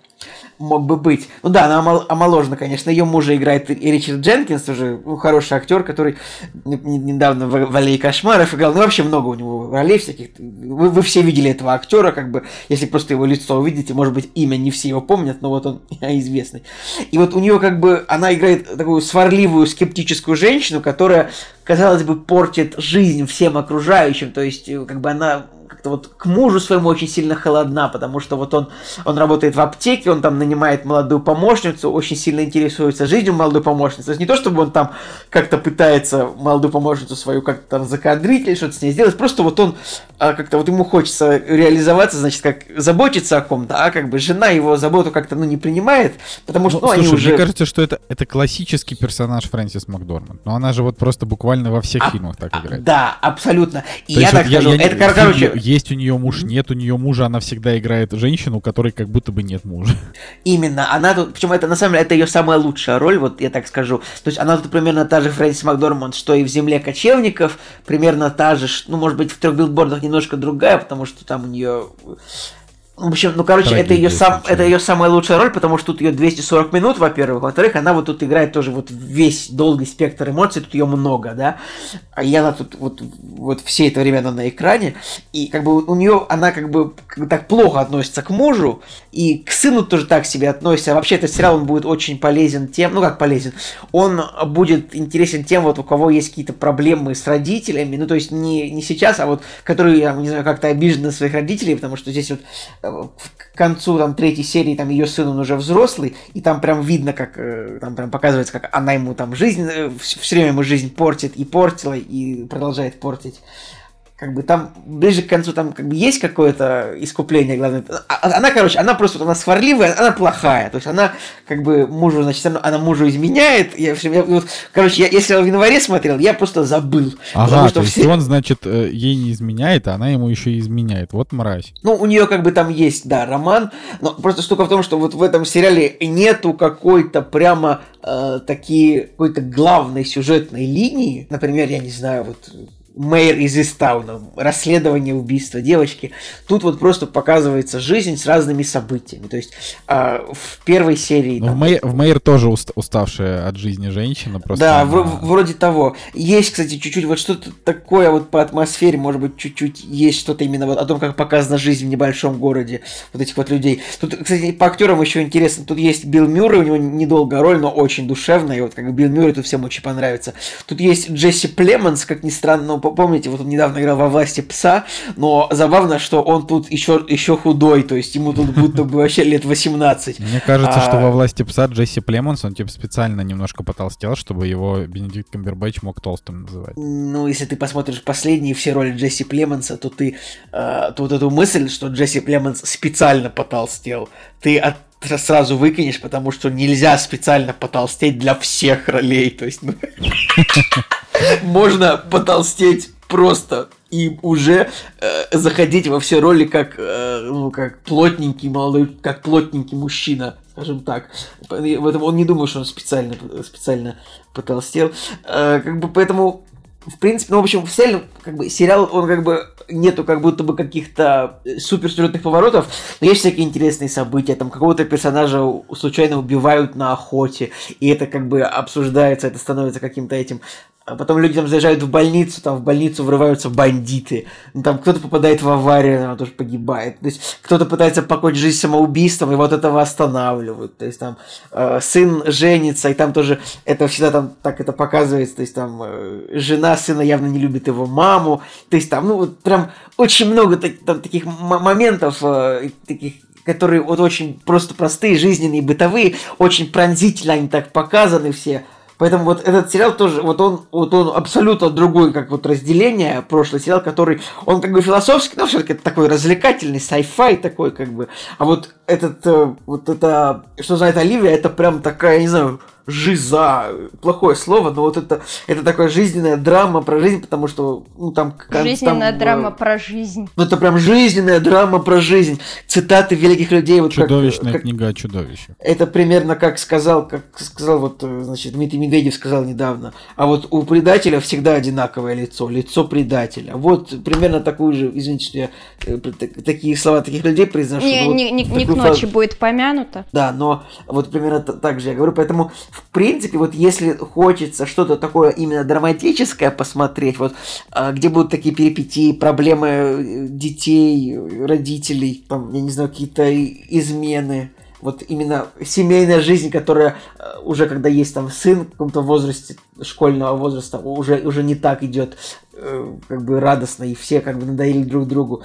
мог бы быть. Ну да, она омол- омоложена, конечно. Ее мужа играет и Ричард Дженкинс, уже ну, хороший актер, который недавно в, «Аллее кошмаров» играл. Ну, вообще много у него ролей всяких. Вы, вы все видели этого актера, как бы, если просто его лицо увидите, может быть, имя не все его помнят, но вот он известный. И вот у нее как бы, она играет такую сварливую, скептическую женщину, которая, казалось бы, портит жизнь всем окружающим. То есть, как бы она как-то вот к мужу своему очень сильно холодна, потому что вот он, он работает в аптеке, он там нанимает молодую помощницу, очень сильно интересуется жизнью молодой помощницы. То есть не то, чтобы он там как-то пытается молодую помощницу свою как-то там закадрить или что-то с ней сделать, просто вот он а, как-то вот ему хочется реализоваться, значит, как заботиться о ком-то, а как бы жена его заботу как-то, ну, не принимает, потому что, ну, ну слушай, они уже... мне кажется, что это, это классический персонаж Фрэнсис Макдорманд, но она же вот просто буквально во всех а, фильмах так а, играет. Да, абсолютно. И То я так скажу, я, это, я, короче... Есть у нее муж, нет у нее мужа, она всегда играет женщину, у которой как будто бы нет мужа. Именно, она тут, причем это на самом деле, это ее самая лучшая роль, вот я так скажу. То есть она тут примерно та же Фрэнсис Макдорманд, что и в «Земле кочевников», примерно та же, ну, может быть, в «Трех билбордах» немножко другая, потому что там у нее в общем, ну, короче, Трагедия, это ее, сам, это ее самая лучшая роль, потому что тут ее 240 минут, во-первых. Во-вторых, она вот тут играет тоже вот весь долгий спектр эмоций, тут ее много, да. А и она тут вот, вот все это время она на экране. И как бы у нее, она как бы, так плохо относится к мужу, и к сыну тоже так себе относится. А вообще этот сериал, он будет очень полезен тем, ну как полезен, он будет интересен тем, вот у кого есть какие-то проблемы с родителями, ну то есть не, не сейчас, а вот которые, я не знаю, как-то обижены своих родителей, потому что здесь вот к концу там третьей серии там ее сын он уже взрослый и там прям видно как э, там прям показывается как она ему там жизнь э, все время ему жизнь портит и портила и продолжает портить как бы там ближе к концу там как бы есть какое-то искупление, главное. А, а, она, короче, она просто она сварливая, она плохая. То есть она как бы мужу, значит, она мужу изменяет. Я, я, вот, короче, я, если я в январе смотрел, я просто забыл. Ага, что то все... есть он, значит, э, ей не изменяет, а она ему еще и изменяет. Вот мразь. Ну, у нее как бы там есть, да, роман, но просто штука в том, что вот в этом сериале нету какой-то прямо э, такие какой-то главной сюжетной линии. Например, я не знаю, вот Мэйр из Истауна, расследование убийства девочки. Тут вот просто показывается жизнь с разными событиями. То есть э, в первой серии... Ну, там, в, Мэйр, в Мэйр тоже уст, уставшая от жизни женщина. Просто да, она... в, вроде того. Есть, кстати, чуть-чуть вот что-то такое вот по атмосфере, может быть, чуть-чуть есть что-то именно вот о том, как показана жизнь в небольшом городе вот этих вот людей. Тут, кстати, по актерам еще интересно. Тут есть Билл Мюррей, у него недолгая роль, но очень душевная. И вот как Билл Мюррей тут всем очень понравится. Тут есть Джесси Племонс, как ни странно, помните, вот он недавно играл во власти пса, но забавно, что он тут еще, еще худой, то есть ему тут будто бы вообще лет 18. Мне кажется, что А, во власти пса Джесси Племонс, он типа специально немножко потолстел, чтобы его Бенедикт Камбербэтч мог толстым называть. Ну, если ты посмотришь последние все роли Джесси Племонса, то ты э, то вот эту мысль, что Джесси Племонс специально потолстел, ты от- сразу выкинешь, потому что нельзя специально потолстеть для всех ролей. То есть, ну, можно потолстеть просто и уже э, заходить во все роли как, э, ну, как плотненький молодой, как плотненький мужчина, скажем так. Поэтому он не думает, что он специально, специально потолстел. Э, как бы поэтому в принципе, ну, в общем, в сериале, как бы, сериал, он как бы нету как будто бы каких-то супер сюжетных поворотов, но есть всякие интересные события, там какого-то персонажа случайно убивают на охоте, и это как бы обсуждается, это становится каким-то этим а потом люди там заезжают в больницу, там в больницу врываются бандиты, ну, там кто-то попадает в аварию, она тоже погибает, то есть кто-то пытается покончить жизнь самоубийством, и вот этого останавливают, то есть там э, сын женится, и там тоже это всегда там так это показывается, то есть там э, жена сына явно не любит его маму, то есть там, ну, вот прям очень много так- там, таких моментов, э, таких которые вот очень просто простые, жизненные, бытовые, очень пронзительно они так показаны все, Поэтому вот этот сериал тоже, вот он, вот он абсолютно другой, как вот разделение, прошлый сериал, который, он как бы философский, но все-таки такой развлекательный, sci-fi такой, как бы. А вот этот, э, вот это, что знает Оливия, это прям такая, не знаю, жиза, плохое слово, но вот это, это такая жизненная драма про жизнь, потому что, ну, там... Жизненная там, э, драма про жизнь. Ну, это прям жизненная драма про жизнь. Цитаты великих людей. Вот как- Чудовищная как, книга о чудовище. это примерно как сказал, как сказал вот, э, значит, Дмитрий Медведев сказал недавно. А вот у предателя всегда одинаковое лицо, лицо предателя. Вот примерно такую же, извините, что я э, так- такие слова таких людей произношу. Не, не, не- не к ночи фразу- будет помянуто. да, но вот примерно так же я говорю. Поэтому, в принципе, вот если хочется что-то такое именно драматическое посмотреть, вот а, где будут такие перипетии, проблемы э, детей, родителей, там, я не знаю, какие-то измены, вот именно семейная жизнь, которая э, уже когда есть там сын в каком-то возрасте, школьного возраста, уже, уже не так идет э, как бы радостно, и все как бы надоели друг другу.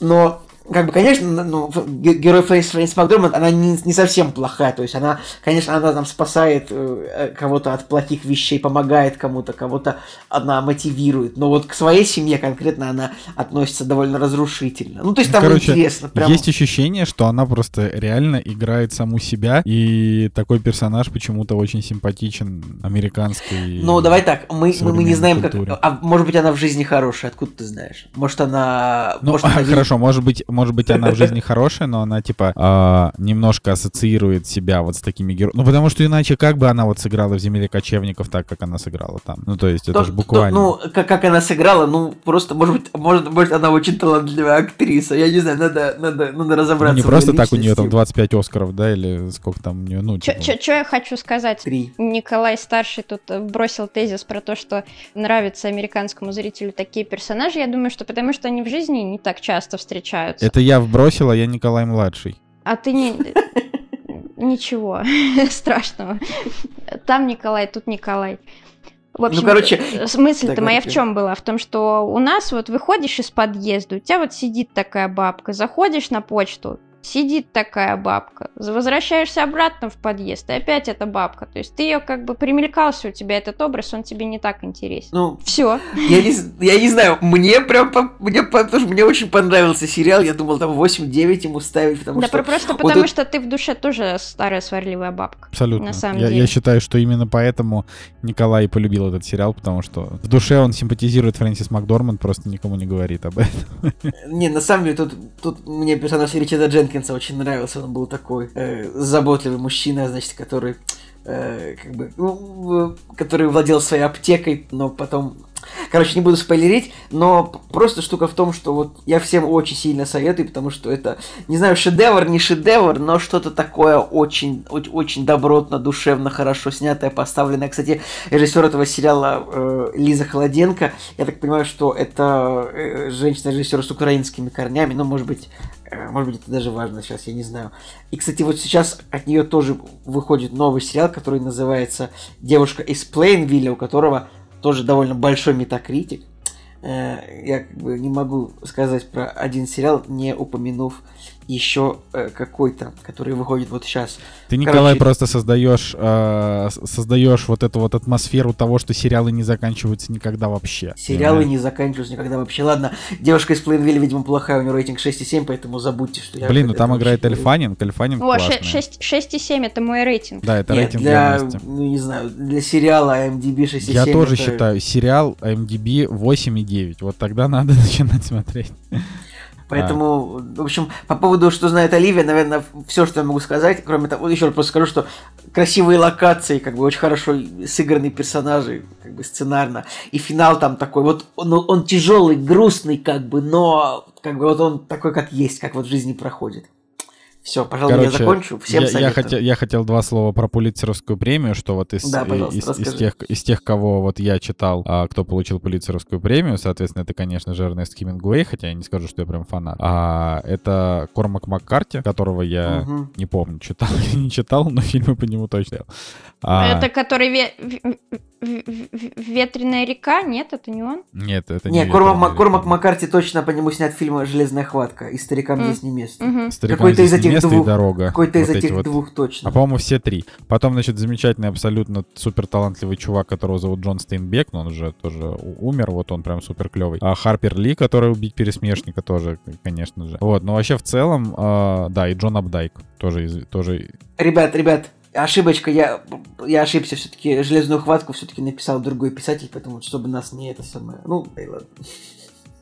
Но как бы, конечно, ну, герой Фрэнсис Фрэнсис Макдорманд, она не, не совсем плохая, то есть она, конечно, она там спасает э, э, кого-то от плохих вещей, помогает кому-то, кого-то она мотивирует, но вот к своей семье конкретно она относится довольно разрушительно. Ну, то есть там Короче, интересно, прям... Есть ощущение, что она просто реально играет саму себя, и такой персонаж почему-то очень симпатичен американской. Ну, давай так, мы, мы, мы не знаем, как... А может быть, она в жизни хорошая, откуда ты знаешь? Может, она... Ну, может, она хорошо, может быть, может быть, она в жизни хорошая, но она, типа, а, немножко ассоциирует себя вот с такими героями. Ну, потому что иначе как бы она вот сыграла в «Земле кочевников» так, как она сыграла там? Ну, то есть, это То- же то- буквально. ну, как, как она сыграла, ну, просто, может быть, может, может, она очень талантливая актриса. Я не знаю, надо, надо, надо Ну, разобраться. не в просто так у нее там личности. 25 Оскаров, да, или сколько там у нее, ну, типа... Что я хочу сказать? Три. Николай Старший тут э, бросил тезис про то, что нравятся американскому зрителю такие персонажи. Я думаю, что потому что они в жизни не так часто встречаются. Это я вбросила, я Николай младший. А ты не... Ничего страшного. Там Николай, тут Николай. В общем, короче, э, мысль-то да, моя в чем была? В том, что у нас вот выходишь из подъезда, у тебя вот сидит такая бабка, заходишь на почту, сидит такая бабка, возвращаешься обратно в подъезд, и опять эта бабка. То есть ты ее как бы примелькался, у тебя этот образ, он тебе не так интересен. Ну, Все. я не, я не знаю, мне прям, по- мне, по- потому что мне очень понравился сериал, я думал, там 8-9 ему ставить, потому Да что... про- просто вот потому, это- что ты в душе тоже старая сварливая бабка. Абсолютно. На самом я, деле. я считаю, что именно поэтому Николай полюбил этот сериал, потому что в душе он симпатизирует Фрэнсис Макдорманд, просто никому не говорит об этом. Не, на самом деле, тут, тут мне персонаж Ричарда Дженкинса очень нравился. Он был такой э, заботливый мужчина, значит, который э, как бы, ну, который владел своей аптекой, но потом... Короче, не буду спойлерить, но просто штука в том, что вот я всем очень сильно советую, потому что это, не знаю, шедевр, не шедевр, но что-то такое очень, очень, очень добротно, душевно, хорошо снятое, поставленное. Кстати, режиссер этого сериала э, Лиза Холоденко, я так понимаю, что это э, женщина-режиссер с украинскими корнями, ну, может быть, может быть, это даже важно сейчас, я не знаю. И, кстати, вот сейчас от нее тоже выходит новый сериал, который называется «Девушка из Плейнвилля», у которого тоже довольно большой метакритик. э, я как бы не могу сказать про один сериал, не упомянув еще э, какой-то, который выходит вот сейчас. Ты, Николай, Короче... просто создаешь, э, создаешь вот эту вот атмосферу того, что сериалы не заканчиваются никогда вообще. Сериалы понимаешь? не заканчиваются никогда вообще. Ладно, девушка из Плейнвилля, видимо, плохая, у нее рейтинг 6,7, поэтому забудьте, что я... Блин, ну там играет Эльфанин, Эльфанин О, 6,7 это мой рейтинг. Да, это Нет, рейтинг для, ну не знаю, для сериала IMDb 6,7 Я тоже это... считаю, сериал IMDb 8,9, вот тогда надо начинать смотреть. Поэтому, а. в общем, по поводу, что знает Оливия, наверное, все, что я могу сказать, кроме того, еще раз просто скажу, что красивые локации, как бы очень хорошо сыгранные персонажи, как бы сценарно, и финал там такой, вот он, он тяжелый, грустный, как бы, но как бы вот он такой, как есть, как вот в жизни проходит. Все, пожалуй, Короче, я закончу. Всем я, я, хотел, я хотел два слова про Пулитцеровскую премию, что вот из, да, из, из, тех, из тех, кого вот я читал, а, кто получил Пулитцеровскую премию, соответственно, это, конечно же, Эрнест Хемингуэй, хотя я не скажу, что я прям фанат. А, это Кормак Маккарти, которого я угу. не помню, читал или не читал, но фильмы по нему точно. А, это который ве- Ветреная река? Нет, это не он? Нет, это не, не Кормак, Кормак Маккарти точно по нему снят фильм «Железная хватка» и «Старикам mm. здесь не место». Mm-hmm. Какой-то из этих место двух, и дорога. Какой-то вот из этих вот. двух точно. А по-моему все три. Потом, значит, замечательный, абсолютно супер талантливый чувак, которого зовут Джон Стейнбек, но он уже тоже умер, вот он прям супер клевый. А Харпер Ли, который убить пересмешника тоже, конечно же. Вот, но вообще в целом, э, да, и Джон Абдайк тоже, тоже. Ребят, ребят, ошибочка, я, я ошибся все-таки, железную хватку все-таки написал другой писатель, поэтому чтобы нас не это самое. Ну, да и ладно.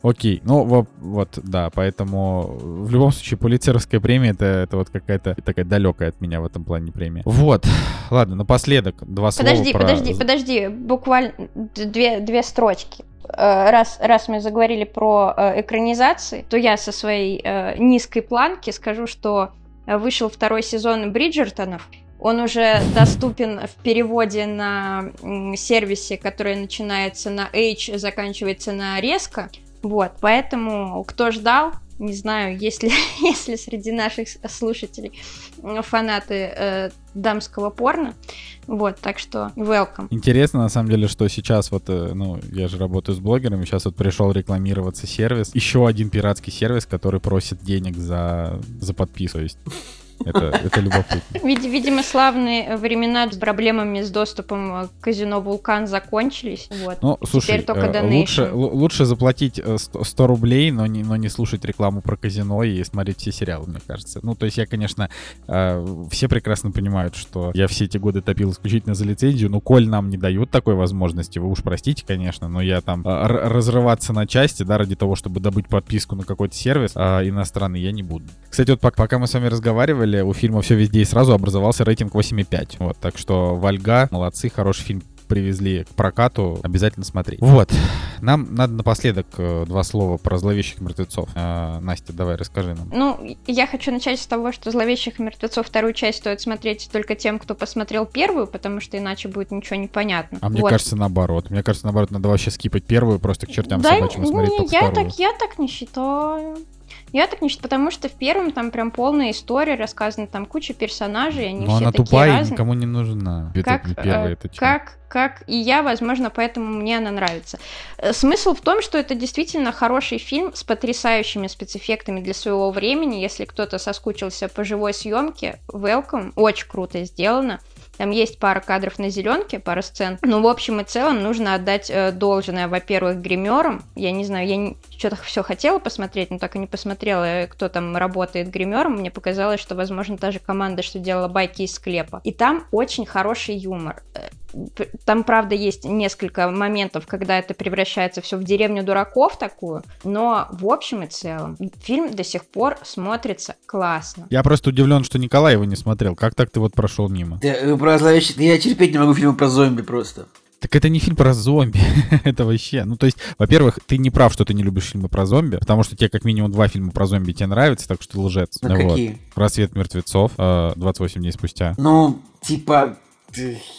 Окей, ну вот, вот, да, поэтому в любом случае полицейская премия это, это вот какая-то такая далекая от меня в этом плане премия. Вот, ладно, напоследок два слова Подожди, про... подожди, подожди, буквально две, две строчки э, раз, раз мы заговорили про э, экранизации, то я со своей э, низкой планки скажу, что вышел второй сезон Бриджертонов, он уже доступен в переводе на сервисе, который начинается на H, заканчивается на резко. Вот, поэтому кто ждал, не знаю, если, если среди наших слушателей фанаты э, дамского порно. Вот, так что welcome. Интересно, на самом деле, что сейчас вот, э, ну, я же работаю с блогерами, сейчас вот пришел рекламироваться сервис. Еще один пиратский сервис, который просит денег за, за подписку. То есть это, это любопытно. Вид, видимо, славные времена с проблемами с доступом к казино «Вулкан» закончились. Вот. Ну, слушай, Теперь только э, лучше, лучше заплатить 100, э, 100 рублей, но не, но не слушать рекламу про казино и смотреть все сериалы, мне кажется. Ну, то есть я, конечно, э, все прекрасно понимают, что я все эти годы топил исключительно за лицензию, но коль нам не дают такой возможности, вы уж простите, конечно, но я там разрываться на части, да, ради того, чтобы добыть подписку на какой-то сервис иностранный, я не буду. Кстати, вот пока мы с вами разговаривали, деле у фильма «Все везде и сразу» образовался рейтинг 8,5. Вот, так что Вальга, молодцы, хороший фильм привезли к прокату, обязательно смотреть. Вот. Нам надо напоследок э, два слова про зловещих мертвецов. Э, Настя, давай расскажи нам. Ну, я хочу начать с того, что зловещих мертвецов вторую часть стоит смотреть только тем, кто посмотрел первую, потому что иначе будет ничего не понятно. А мне вот. кажется, наоборот. Мне кажется, наоборот, надо вообще скипать первую, просто к чертям да, собачьим смотреть не, я вторую. так, я так не считаю. Я так не считаю, потому что в первом там прям полная история рассказана, там куча персонажей, они Но все она такие тупая разные. и никому не нужна. Как, это первая, это как, как и я, возможно, поэтому мне она нравится. Э, смысл в том, что это действительно хороший фильм с потрясающими спецэффектами для своего времени. Если кто-то соскучился по живой съемке, welcome, очень круто сделано. Там есть пара кадров на зеленке, пара сцен. Но в общем и целом нужно отдать э, должное, во-первых, гримерам. Я не знаю, я не... что-то все хотела посмотреть, но так и не посмотрела, э, кто там работает гримером. Мне показалось, что, возможно, та же команда, что делала байки из склепа. И там очень хороший юмор. Там, правда, есть несколько моментов, когда это превращается все в деревню дураков такую, но в общем и целом фильм до сих пор смотрится классно. Я просто удивлен, что Николай его не смотрел. Как так ты вот прошел мимо? Да, э, про зловещий... Я терпеть не могу фильмы про зомби просто. Так это не фильм про зомби, это вообще. Ну, то есть, во-первых, ты не прав, что ты не любишь фильмы про зомби, потому что тебе как минимум два фильма про зомби тебе нравятся, так что ты лжец. Ну, вот. какие? «Рассвет мертвецов», 28 э, дней спустя. Ну, типа,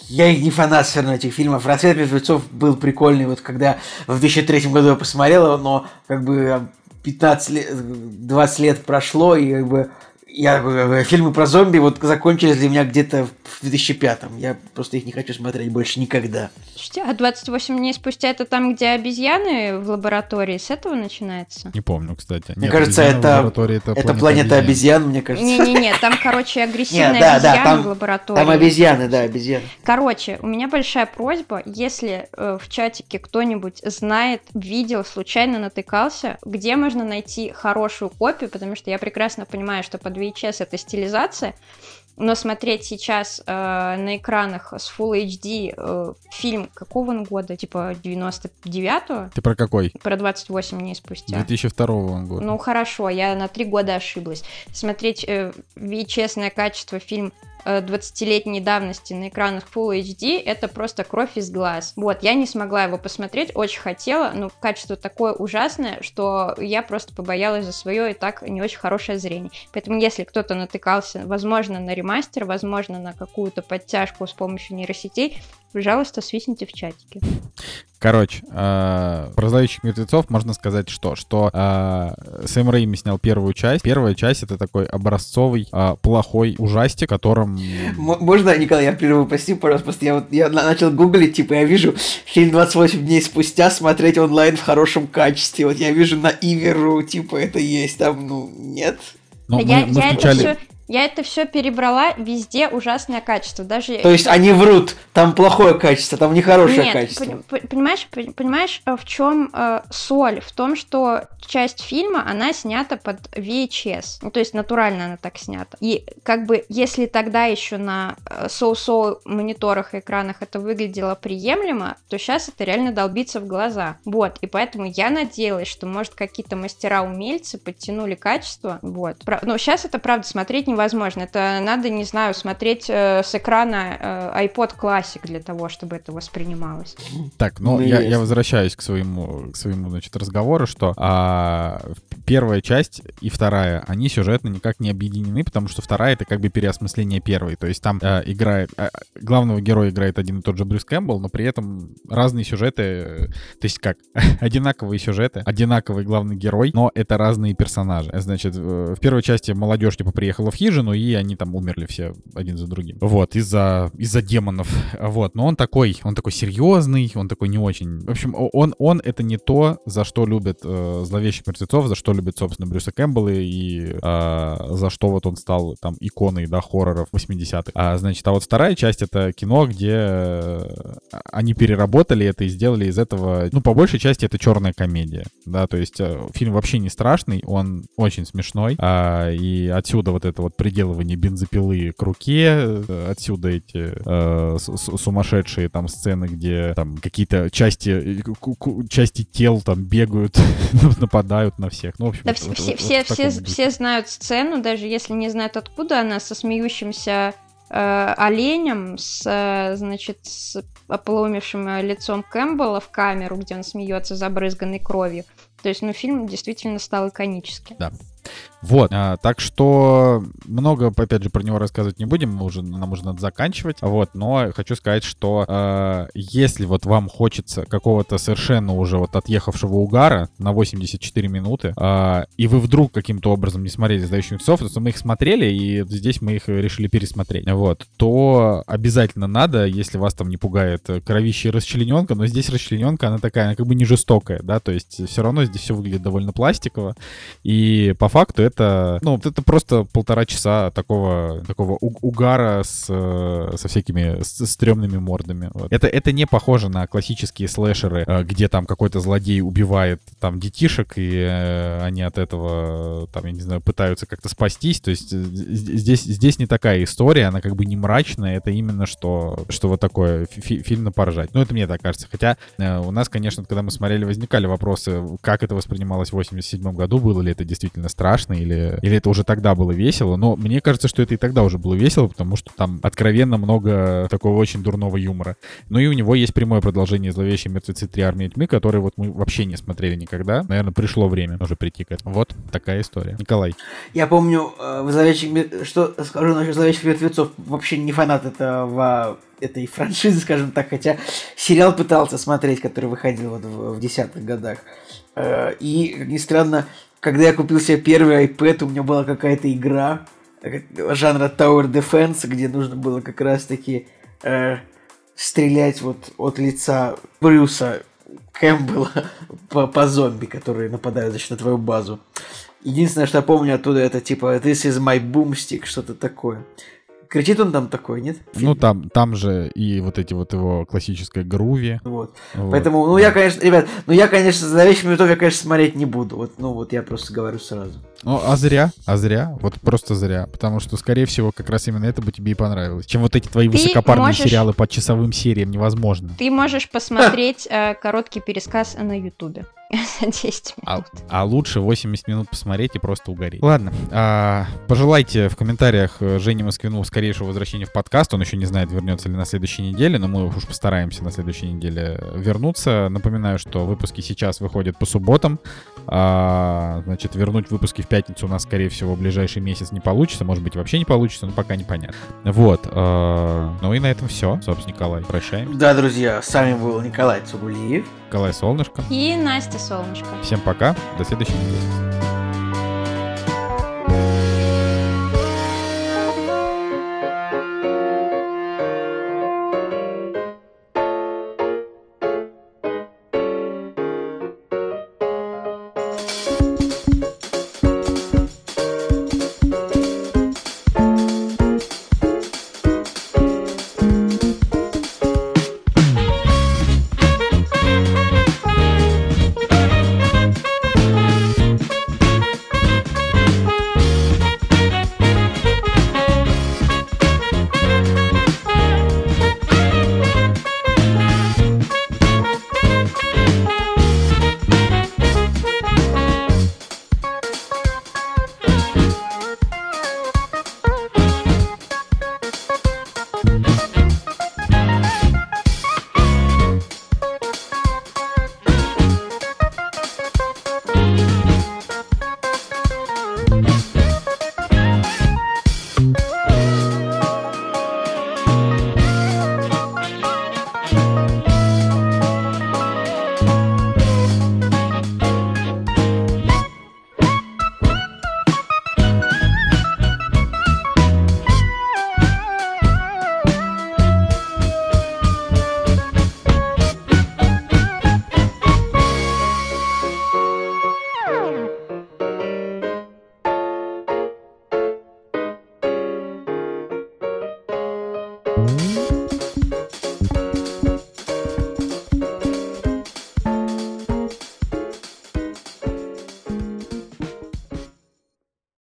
я не фанат все равно этих фильмов. «Рассвет мертвецов» был прикольный, вот когда в 2003 году я посмотрел его, но как бы 15 лет, 20 лет прошло, и как бы Я, э, фильмы про зомби вот закончились для меня где-то в 2005-м. Я просто их не хочу смотреть больше никогда. Слушайте, а 28 дней спустя это там, где обезьяны в лаборатории? С этого начинается? Не помню, кстати. Мне Нет, кажется, это, это, это планета обезьян. обезьян, мне кажется. Не-не-не, там, короче, агрессивные Нет, да, обезьяны да, там, в лаборатории. Там обезьяны, да, обезьяны. Короче, у меня большая просьба, если э, в чатике кто-нибудь знает, видел, случайно натыкался, где можно найти хорошую копию, потому что я прекрасно понимаю, что под VHS это стилизация, но смотреть сейчас э, на экранах с Full HD э, фильм какого он года? Типа 99-го? Ты про какой? Про 28 дней спустя. 2002 года. Ну хорошо, я на три года ошиблась. Смотреть э, VHS качество фильм 20-летней э, давности на экранах Full HD, это просто кровь из глаз. Вот, я не смогла его посмотреть, очень хотела, но качество такое ужасное, что я просто побоялась за свое и так не очень хорошее зрение. Поэтому, если кто-то натыкался, возможно, на ремастер, возможно, на какую-то подтяжку с помощью нейросетей, Пожалуйста, свистните в чатике. Короче, э, про зловещих мертвецов можно сказать что? Что э, Сэм Рэйми снял первую часть. Первая часть — это такой образцовый, э, плохой ужастик, которым... Можно, Николай, я прерву, прости, пожалуйста, просто я, вот, я начал гуглить, типа, я вижу фильм 28 дней спустя смотреть онлайн в хорошем качестве. Вот я вижу на Иверу, типа, это есть, там, ну, нет? Но мы, я, мы я включали... это все я это все перебрала, везде ужасное качество. Даже... То есть они врут, там плохое качество, там нехорошее Нет, качество. понимаешь, понимаешь, э, в чем э, соль? В том, что часть фильма, она снята под VHS. Ну, то есть натурально она так снята. И как бы, если тогда еще на э, соу-соу мониторах и экранах это выглядело приемлемо, то сейчас это реально долбится в глаза. Вот, и поэтому я надеялась, что, может, какие-то мастера-умельцы подтянули качество. Вот. Но сейчас это, правда, смотреть невозможно невозможно. Это надо, не знаю, смотреть э, с экрана э, iPod Classic для того, чтобы это воспринималось. Так, ну, ну я, я возвращаюсь к своему, к своему значит, разговору, что а, первая часть и вторая, они сюжетно никак не объединены, потому что вторая — это как бы переосмысление первой. То есть там а, играет... А, главного героя играет один и тот же Брюс Кэмпбелл, но при этом разные сюжеты... Э, то есть как? одинаковые сюжеты, одинаковый главный герой, но это разные персонажи. Значит, в первой части молодежь типа приехала в хижину, и они там умерли все один за другим. Вот, из-за из-за демонов. Вот, но он такой, он такой серьезный, он такой не очень. В общем, он, он это не то, за что любят э, зловещих мертвецов, за что любит, собственно, Брюса Кэмпбелла и э, за что вот он стал там иконой, да, хорроров 80-х. А, значит, а вот вторая часть — это кино, где э, они переработали это и сделали из этого, ну, по большей части это черная комедия, да, то есть э, фильм вообще не страшный, он очень смешной, э, и отсюда вот это вот приделывание бензопилы к руке, э, отсюда эти э, сумасшедшие там сцены, где там какие-то части, э, части тел там бегают, нападают на всех. Ну, в общем, да, вот, все, вот, все, вот все, все знают сцену, даже если не знают откуда она, со смеющимся э, оленем, с, значит, с ополоумевшим лицом Кэмпбелла в камеру, где он смеется, забрызганной кровью. То есть, ну, фильм действительно стал иконическим. Да. Вот, а, так что много, опять же, про него рассказывать не будем, мы уже, нам уже надо заканчивать, вот, но хочу сказать, что э, если вот вам хочется какого-то совершенно уже вот отъехавшего угара на 84 минуты, э, и вы вдруг каким-то образом не смотрели «Сдающих часов», то мы их смотрели, и здесь мы их решили пересмотреть, вот, то обязательно надо, если вас там не пугает кровище и расчлененка, но здесь расчлененка, она такая, она как бы не жестокая, да, то есть все равно здесь все выглядит довольно пластиково, и по факту это, ну, это просто полтора часа такого, такого угара с, э, со всякими стрёмными мордами. Вот. Это, это не похоже на классические слэшеры, э, где там какой-то злодей убивает там детишек, и э, они от этого, там, я не знаю, пытаются как-то спастись. То есть здесь, здесь не такая история, она как бы не мрачная, это именно что, что вот такое фи фильм поржать. Ну, это мне так кажется. Хотя у нас, конечно, когда мы смотрели, возникали вопросы, как это воспринималось в 87 году, было ли это действительно страшно, или, или это уже тогда было весело. Но мне кажется, что это и тогда уже было весело, потому что там откровенно много такого очень дурного юмора. Ну и у него есть прямое продолжение «Зловещие мертвецы 3. Армия тьмы», который вот мы вообще не смотрели никогда. Наверное, пришло время уже прийти к этому. Вот такая история. Николай. Я помню, э, в «Зловещих... что скажу насчет «Зловещих мертвецов», вообще не фанат этого этой франшизы, скажем так, хотя сериал пытался смотреть, который выходил вот в, в десятых годах. Э, и, как ни странно, когда я купил себе первый iPad, у меня была какая-то игра, э, жанра Tower Defense, где нужно было как раз-таки э, стрелять вот от лица Брюса Кэмпбелла по, по зомби, которые нападают значит, на твою базу. Единственное, что я помню оттуда, это типа This is my boomstick, что-то такое. Кричит он там такой, нет? Ну, там, там же и вот эти вот его классическое груви. Вот. Вот. Поэтому, ну, я, конечно, ребят, ну, я, конечно, за вещами я, конечно, смотреть не буду. Вот, ну, вот я просто говорю сразу. Ну, а зря, а зря, вот просто зря. Потому что, скорее всего, как раз именно это бы тебе и понравилось. Чем вот эти твои Ты высокопарные можешь- сериалы по часовым сериям невозможно. Ты можешь посмотреть э, короткий пересказ на Ютубе за 10 А, минут. а лучше 80 минут посмотреть и просто угореть. Ладно, а, пожелайте в комментариях э, Жене Москвину скорейшего возвращения в подкаст. Он еще не знает, вернется ли на следующей неделе, но мы уж постараемся на следующей неделе вернуться. Напоминаю, что выпуски сейчас выходят по субботам. А, значит, вернуть выпуски в пятницу у нас, скорее всего, в ближайший месяц не получится. Может быть, вообще не получится, но пока непонятно. Вот. а, ну и на этом все. Собственно, Николай, прощаемся. Да, друзья, с вами был Николай Цугулиев. Николай Солнышко. И Настя Солнышко. Всем пока. До следующей недели.